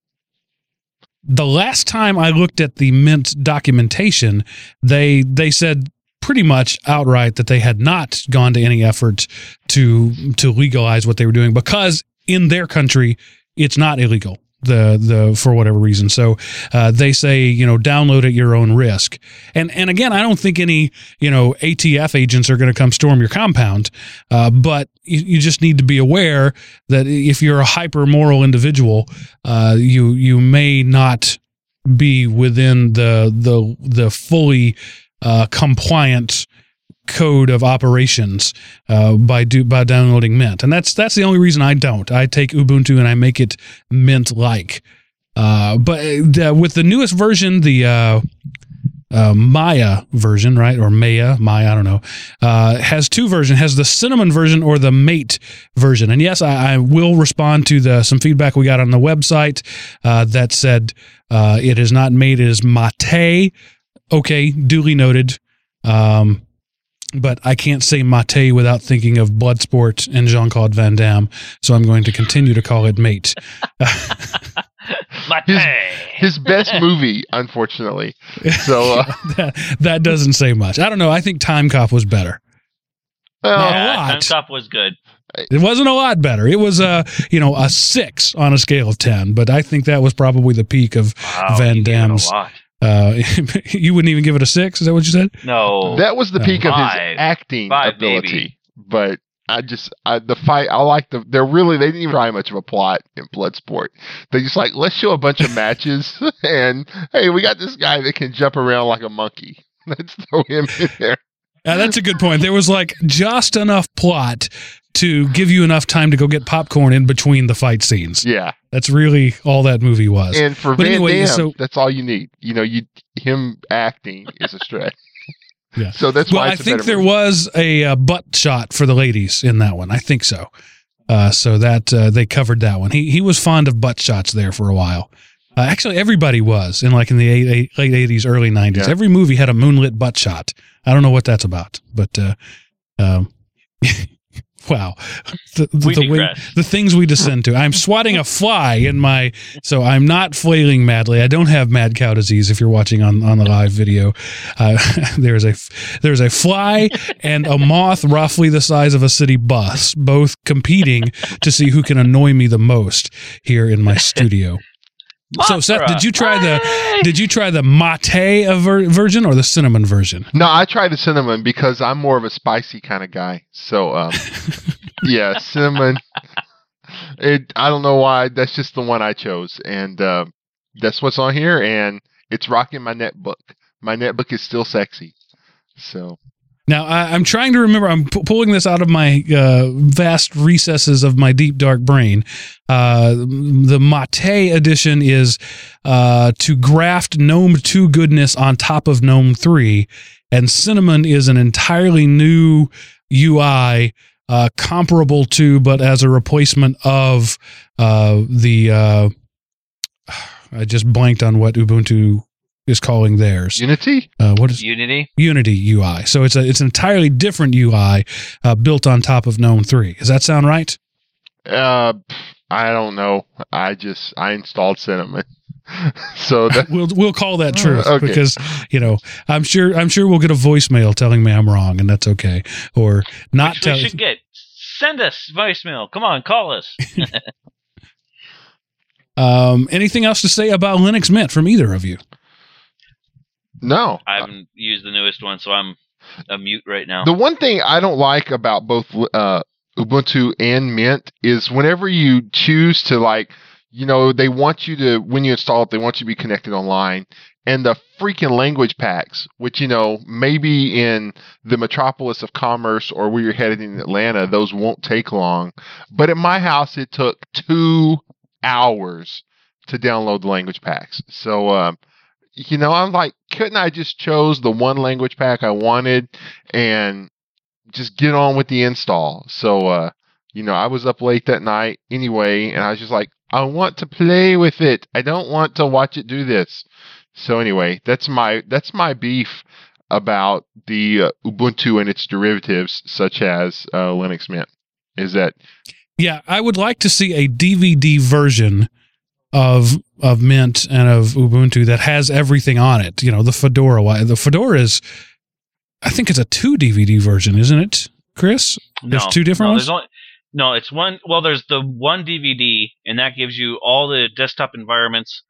the last time I looked at the Mint documentation, they they said pretty much outright that they had not gone to any effort to to legalize what they were doing because in their country it's not illegal the the for whatever reason. So uh, they say you know download at your own risk. And and again I don't think any you know ATF agents are going to come storm your compound uh, but you, you just need to be aware that if you're a hyper moral individual uh, you you may not be within the the the fully uh, compliant code of operations uh, by do by downloading Mint, and that's that's the only reason I don't. I take Ubuntu and I make it Mint like. Uh, but uh, with the newest version, the uh, uh, Maya version, right, or Maya, Maya, I don't know, uh, has two versions. Has the cinnamon version or the mate version. And yes, I, I will respond to the some feedback we got on the website that said it is not mate, it is mate. Okay, duly noted. Um, but I can't say mate without thinking of Bloodsport and Jean Claude Van Damme, so I'm going to continue to call it mate. Mate. *laughs* His- his best movie, unfortunately. *laughs* So, uh, that, that doesn't say much. I don't know. I think Time Cop was better. well, No. yeah, lot. Time Cop was good. It wasn't a lot better. It was a you know a six on a scale of ten, but I think that was probably the peak of. Wow, Van you gave it a Damme's- lot. Uh, *laughs* you wouldn't even give it a six. Is that what you said? No, that was the Uh, peak of his acting Five, ability. baby. But I just I, the fight. I like the. They're really they didn't even try much of a plot in Bloodsport. They just like let's show a bunch of matches *laughs* and hey, we got this guy that can jump around like a monkey. *laughs* Let's throw him in there. Uh, that's a good point. There was like just enough plot to give you enough time to go get popcorn in between the fight scenes. Yeah, That's really all that movie was. and for But Van anyway, Damme, so- that's all you need. You know, you him acting is a stretch. *laughs* Yeah. So that's well, why I think there movie. was a uh, butt shot for the ladies in that one. I think so. Uh, so that uh, they covered that one. He he was fond of butt shots there for a while. Uh, actually, everybody was in like in the eight, eight, late eighties, early nineties. Yeah. Every movie had a moonlit butt shot. I don't know what that's about, but uh, um, *laughs* wow, the, the, the way the things we descend to. I'm swatting a fly in my, so I'm not flailing madly. I don't have mad cow disease. If you're watching on on the live video, uh, *laughs* there's a there's a fly and a moth roughly the size of a city bus, both competing to see who can annoy me the most here in my studio. So, Seth, did you try the- Mothra. Did you try the mate aver- version or the cinnamon version? No, I tried the cinnamon because I'm more of a spicy kind of guy. So, um, *laughs* yeah, cinnamon. It. I don't know why. That's just the one I chose, and uh, that's what's on here. And it's rocking my netbook. My netbook is still sexy. So Now I, I'm trying to remember. I'm pu- pulling this out of my uh, vast recesses of my deep dark brain. Uh, the Mate edition is uh, to graft Gnome Two goodness on top of Gnome Three, and Cinnamon is an entirely new UI. Uh, comparable to, but as a replacement of uh, the. Uh, *sighs* I just blanked on what Ubuntu is calling theirs. Unity. Uh, what is Unity. Unity UI. So it's a it's an entirely different UI uh, built on top of GNOME three. Does that sound right? Uh, I don't know. I just I installed cinnamon. *laughs* so that *laughs* We'll we'll call that truth Okay. because you know I'm sure I'm sure we'll get a voicemail telling me I'm wrong and that's okay or not Which tell. we should get. Send us voicemail. Come on, call us. *laughs* Um, anything else to say about Linux Mint from either of you? No. I haven't used the newest one, so I'm a mute right now. The one thing I don't like about both uh, Ubuntu and Mint is whenever you choose to like, you know, they want you to when you install it, they want you to be connected online, and the freaking language packs, which you know maybe in the metropolis of commerce or where you're headed in Atlanta, those won't take long, but at my house it took two hours to download the language packs. So. Um, you know, I'm like, couldn't I just chose the one language pack I wanted and just get on with the install? So, uh, you know, I was up late that night anyway, and I was just like, I want to play with it. I don't want to watch it do this. So anyway, that's my that's my beef about the uh, Ubuntu and its derivatives, such as uh, Linux Mint, is that Yeah, I would like to see a DVD version of of Mint and of Ubuntu that has everything on it. You know, the Fedora. The Fedora is, I think it's a two DVD version, isn't it, Chris? There's No, two different no, ones? Only, no, it's one. Well, there's the one DVD, and that gives you all the desktop environments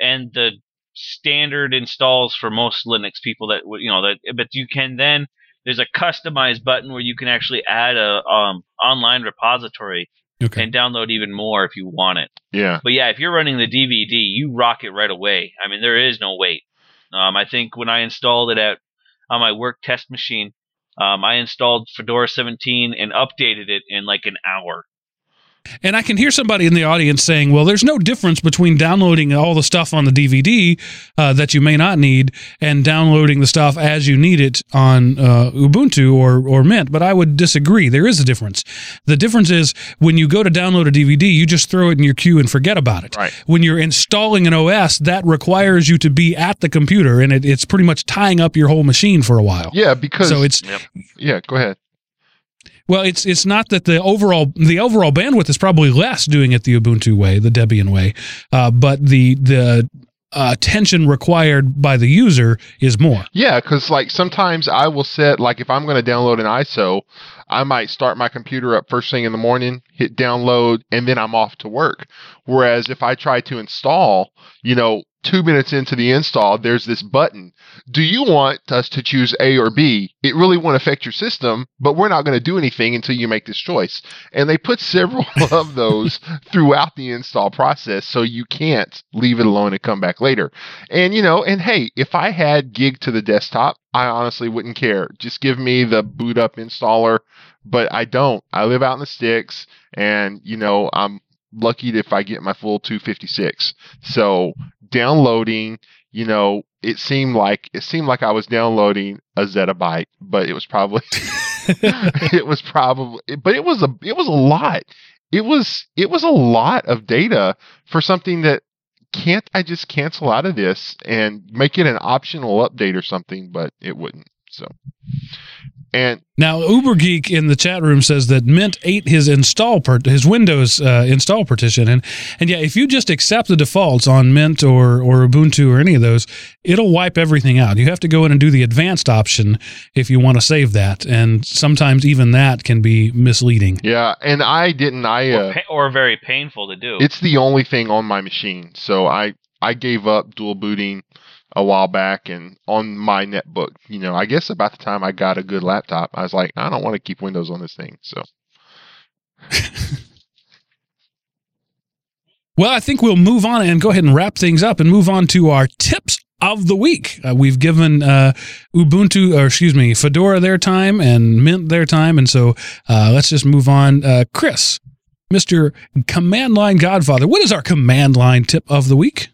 and the standard installs for most Linux people. That you know that, but you can then there's a customized button where you can actually add a um, online repository Okay. and download even more if you want it. yeah, But yeah, if you're running the DVD, you rock it right away. I mean, there is no wait. Um, I think when I installed it at on my work test machine, um, I installed Fedora 17 and updated it in like an hour. And I can hear somebody in the audience saying, well, there's no difference between downloading all the stuff on the DVD uh, that you may not need and downloading the stuff as you need it on uh, Ubuntu or, or Mint. But I would disagree. There is a difference. The difference is when you go to download a DVD, you just throw it in your queue and forget about it. Right. When you're installing an OS, that requires you to be at the computer and it, it's pretty much tying up your whole machine for a while. yeah, because So it's yeah. Go ahead. Well, it's it's not that the overall the overall bandwidth is probably less doing it the Ubuntu way, the Debian way, uh, but the the uh, attention required by the user is more. Yeah, because like sometimes I will set like if I'm going to download an ISO, I might start my computer up first thing in the morning, hit download, and then I'm off to work. Whereas if I try to install, you know, two minutes into the install, there's this button. Do you want us to choose A or B? It really won't affect your system, but we're not going to do anything until you make this choice. And they put several *laughs* of those throughout the install process, so you can't leave it alone and come back later. And you know, and hey, if I had gig to the desktop, I honestly wouldn't care. Just give me the boot up installer, but I don't. I live out in the sticks and you know, I'm lucky if I get my full 256. So, downloading, you know, it seemed like it seemed like I was downloading a zettabyte, but it was probably *laughs* *laughs* it was probably but it was a it was a lot. It was it was a lot of data for something that can't I just cancel out of this and make it an optional update or something, but it wouldn't. So and Now, Uber Geek in the chat room says that Mint ate his install part, his Windows uh, install partition, and and yeah, if you just accept the defaults on Mint or or Ubuntu or any of those, it'll wipe everything out. You have to go in and do the advanced option if you want to save that, and sometimes even that can be misleading. yeah, and I didn't I or, uh, pa- or very painful to do. it's the only thing on my machine. So I I gave up dual booting a while back and on my netbook, you know, I guess about the time I got a good laptop, I was like, I don't want to keep Windows on this thing. So *laughs* Well, I think we'll move on and go ahead and wrap things up and move on to our tips of the week. Uh, we've given uh, Ubuntu, or excuse me, Fedora their time and Mint their time, and so uh, let's just move on. Uh, Chris, Mister Command Line Godfather, what is our command line tip of the week?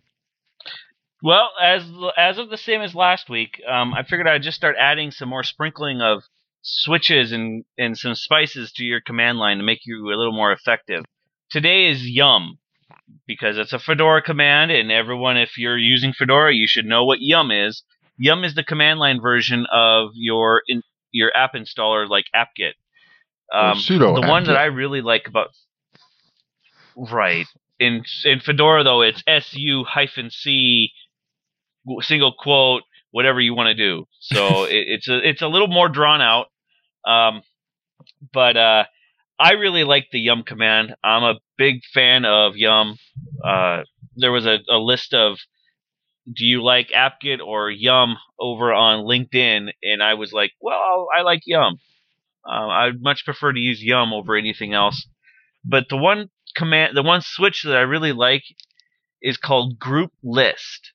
Well, as as of the same as last week, um, I figured I'd just start adding some more sprinkling of switches and and some spices to your command line to make you a little more effective. Today is Yum because it's a Fedora command, and everyone, if you're using Fedora, you should know what Yum is. Yum is the command line version of your in, your app installer, like apt-get. Or Um, sudo the one that. I really like about right in in Fedora though, it's su hyphen c single quote whatever you want to do. So *laughs* it, it's a it's a little more drawn out. Um, but uh, I really like the Yum command. I'm a big fan of Yum. Uh, there was a, a list of do you like apt-get or Yum over on LinkedIn? And I was like, well, I like Yum. Um, I'd much prefer to use Yum over anything else. But the one command, the one switch that I really like is called Group List.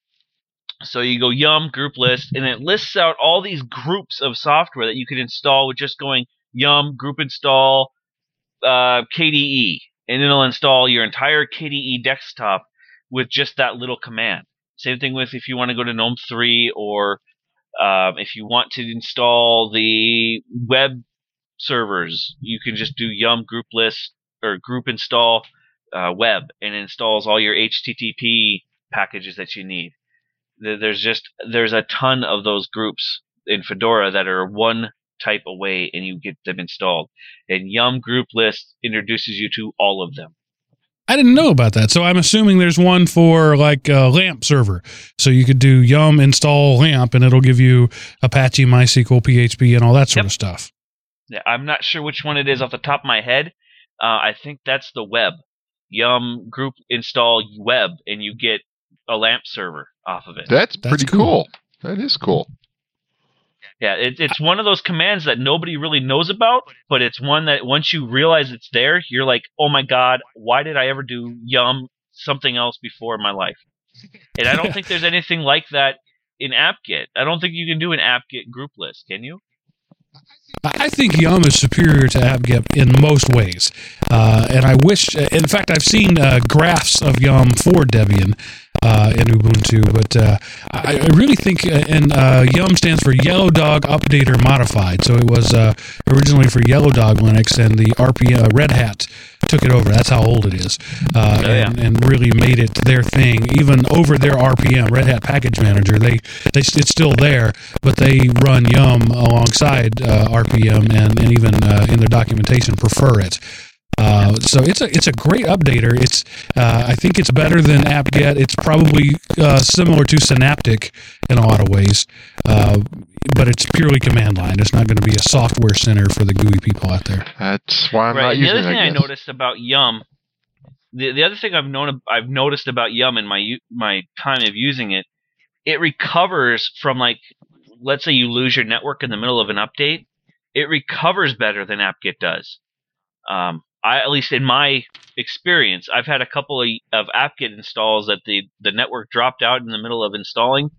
So you go Yum Group List, and it lists out all these groups of software that you can install with just going Yum Group Install uh, KDE, and it'll install your entire KDE desktop with just that little command. Same thing with if you want to go to GNOME 3 or um, if you want to install the web servers, you can just do yum group list or group install uh, web and it installs all your HTTP packages that you need. There's just there's a ton of those groups in Fedora that are one type away and you get them installed. And Yum group list introduces you to all of them. I didn't know about that. So I'm assuming there's one for like a LAMP server. So you could do yum install LAMP and it'll give you Apache, MySQL, PHP, and all that sort Yep. of stuff. Yeah, I'm not sure which one it is off the top of my head. Uh, I think that's the web. Yum group install web and you get a LAMP server off of it. That's, That's pretty cool. cool. That is cool. Yeah, it, it's one of those commands that nobody really knows about, but it's one that once you realize it's there, you're like, oh my god, why did I ever do yum something else before in my life? And I don't think there's anything like that in apt-get. I don't think you can do an apt-get group list, can you? I think Yum is superior to apt-get in most ways, uh, and I wish. In fact, I've seen uh, graphs of Yum for Debian uh, in Ubuntu, but uh, I, I really think, uh, and uh, Yum stands for Yellow Dog Updater Modified. So it was uh, originally for Yellow Dog Linux, and the RP uh, Red Hat took it over. That's how old it is, uh, Oh, yeah. and, and really made it their thing. Even over their RPM, Red Hat Package Manager, they they it's still there, but they run Yum alongside uh, RPM, and, and even uh, in their documentation prefer it. Uh, so it's a it's a great updater. It's uh, I think it's better than apt-get. It's probably uh, similar to Synaptic in a lot of ways, uh, but it's purely command line. It's not going to be a software center for the GUI people out there. That's why I'm not right. The using other thing I, I noticed about Yum, the the other thing I've known I've noticed about Yum in my my time of using it, it recovers from like, let's say you lose your network in the middle of an update, it recovers better than apt-get does. Um, I at least in my experience, I've had a couple of, of apt-get installs that the the network dropped out in the middle of installing,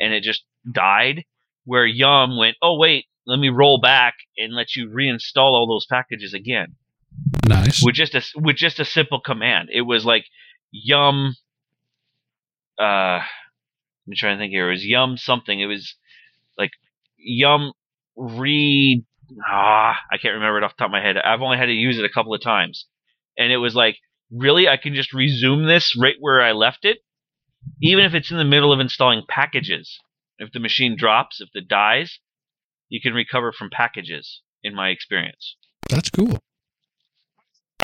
and it just died. Where Yum went, oh wait, let me roll back and let you reinstall all those packages again Nice. with just a with just a simple command. It was like yum. Uh, I'm trying to think here. It was yum something. It was like yum read. Ah, I can't remember it off the top of my head. I've only had to use it a couple of times, and it was like, really, I can just resume this right where I left it, even if it's in the middle of installing packages. If the machine drops, if it dies, you can recover from packages. In my experience. That's cool.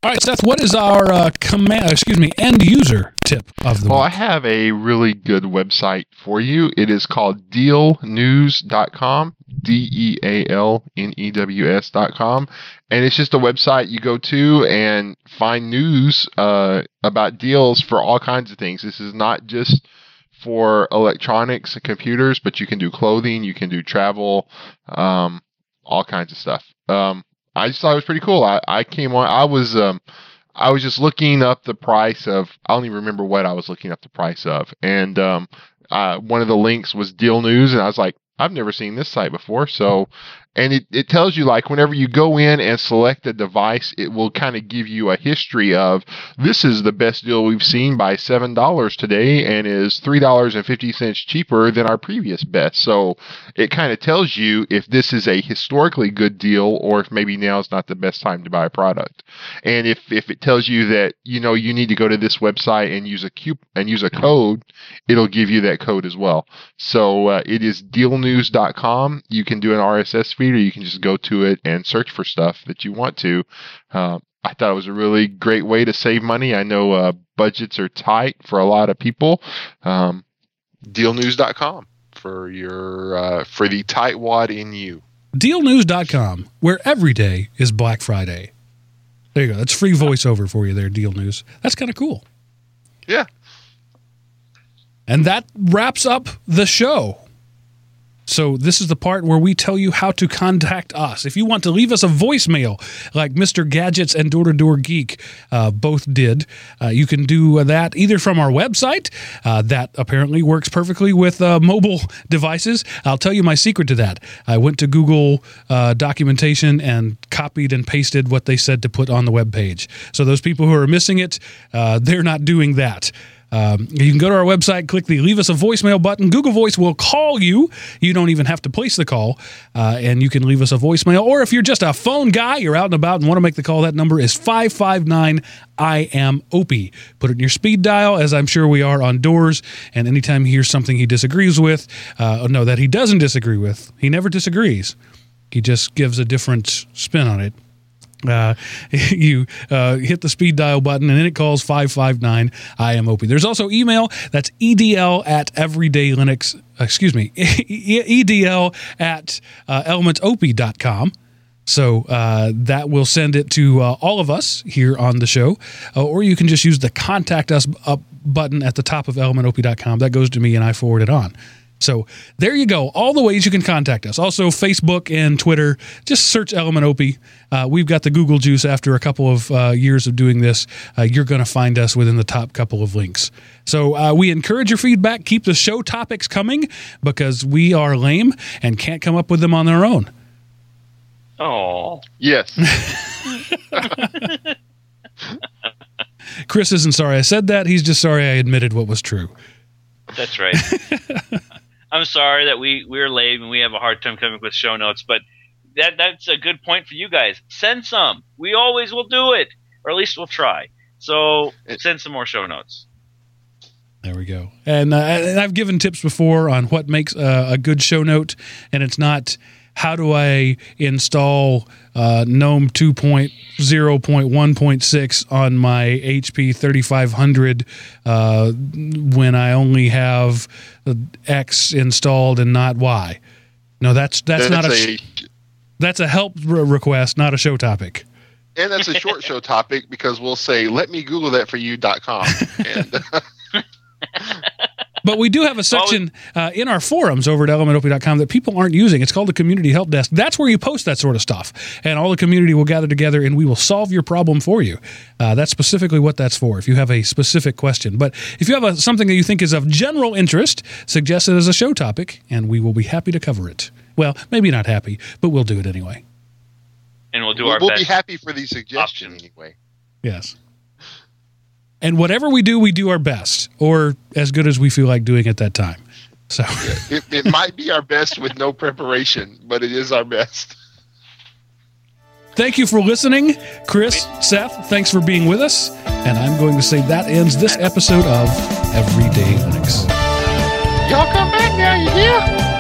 All right, Seth. What is our uh, command? Excuse me, end user tip of the Well, I have a really good website for you. It is called dealnews.com, D E A L N E W S.com. And it's just a website you go to and find news uh, about deals for all kinds of things. This is not just for electronics and computers, but you can do clothing, you can do travel, um, all kinds of stuff. Um, I just thought it was pretty cool. I, I came on, I was. Um, I was just looking up the price of. I don't even remember what I was looking up the price of, and um, uh, one of the links was Deal News, and I was like, I've never seen this site before. So, and it, it tells you like whenever you go in and select a device, it will kind of give you a history of this is the best deal we've seen by seven dollars today, and is three dollars and fifty cents cheaper than our previous best. So, it kind of tells you if this is a historically good deal or if maybe now is not the best time to buy a product. And if, if it tells you that you know you need to go to this website and use a coup and use a code, it'll give you that code as well. So uh, it is dealnews.com. You can do an RSS feed or you can just go to it and search for stuff that you want to. Uh, I thought it was a really great way to save money. I know uh, budgets are tight for a lot of people. Um, dealnews.com for your uh, for the tightwad in you. Dealnews.com, where every day is Black Friday. There you go. That's free voiceover for you there, Deal News. That's kind of cool. Yeah. And that wraps up the show. So, this is the part where we tell you how to contact us. If you want to leave us a voicemail, like Mr. Gadgets and Door to Door Geek uh, both did, uh, you can do that either from our website. Uh, that apparently works perfectly with uh, mobile devices. I'll tell you my secret to that. I went to Google uh, documentation and copied and pasted what they said to put on the web page. So, those people who are missing it, uh, they're not doing that. Um, you can go to our website, click the leave us a voicemail button. Google Voice will call you. You don't even have to place the call, uh, and you can leave us a voicemail. Or if you're just a phone guy, you're out and about and want to make the call, that number is 559 I am Opie. Put it in your speed dial, as I'm sure we are on doors. And anytime he hears something he disagrees with, uh, no, that he doesn't disagree with, he never disagrees. He just gives a different spin on it uh, *laughs* you uh, hit the speed dial button and then it calls 559 IMOP. There's also email that's edl at everyday Linux, excuse me, *laughs* edl at uh, ElementOpie.com. So uh, that will send it to uh, all of us here on the show, uh, or you can just use the contact us up button at the top of ElementOpie.com. That goes to me and I forward it on. So there you go. All the ways you can contact us. Also, Facebook and Twitter. Just search Element Opie. Uh, we've got the Google juice after a couple of uh, years of doing this. Uh, you're going to find us within the top couple of links. So uh, we encourage your feedback. Keep the show topics coming because we are lame and can't come up with them on their own. Oh, Yes. *laughs* *laughs* Chris isn't sorry I said that. He's just sorry I admitted what was true. that's right. *laughs* I'm sorry that we we're late and we have a hard time coming up with show notes, but that that's a good point for you guys. Send some. We always will do it, or at least we'll try. So send some more show notes. There we go. And, uh, and I've given tips before on what makes uh, a good show note, and it's not how do I install uh, GNOME 2.0.1.6 on my HP 3500 uh, when I only have X installed and not Y. No, that's that's, not a, a that's a help re- request, not a show topic. and that's a short show topic because we'll say let me google that for you." you.com and *laughs* *laughs* But we do have a section uh, in our forums over at ElementOpie.com that people aren't using. It's called the Community Help Desk. That's where you post that sort of stuff. And all the community will gather together and we will solve your problem for you. Uh, that's specifically what that's for, if you have a specific question. But if you have a, something that you think is of general interest, suggest it as a show topic and we will be happy to cover it. Well, maybe not happy, but we'll do it anyway. And we'll do we'll, our we'll best. be happy for the suggestion options. anyway Yes. And whatever we do, we do our best or as good as we feel like doing at that time. So. *laughs* it, it might be our best with no preparation but it is our best Thank you for listening, Chris, Seth. Thanks for being with us. And I'm going to say that ends this episode of Everyday Linux. y'all come back now you hear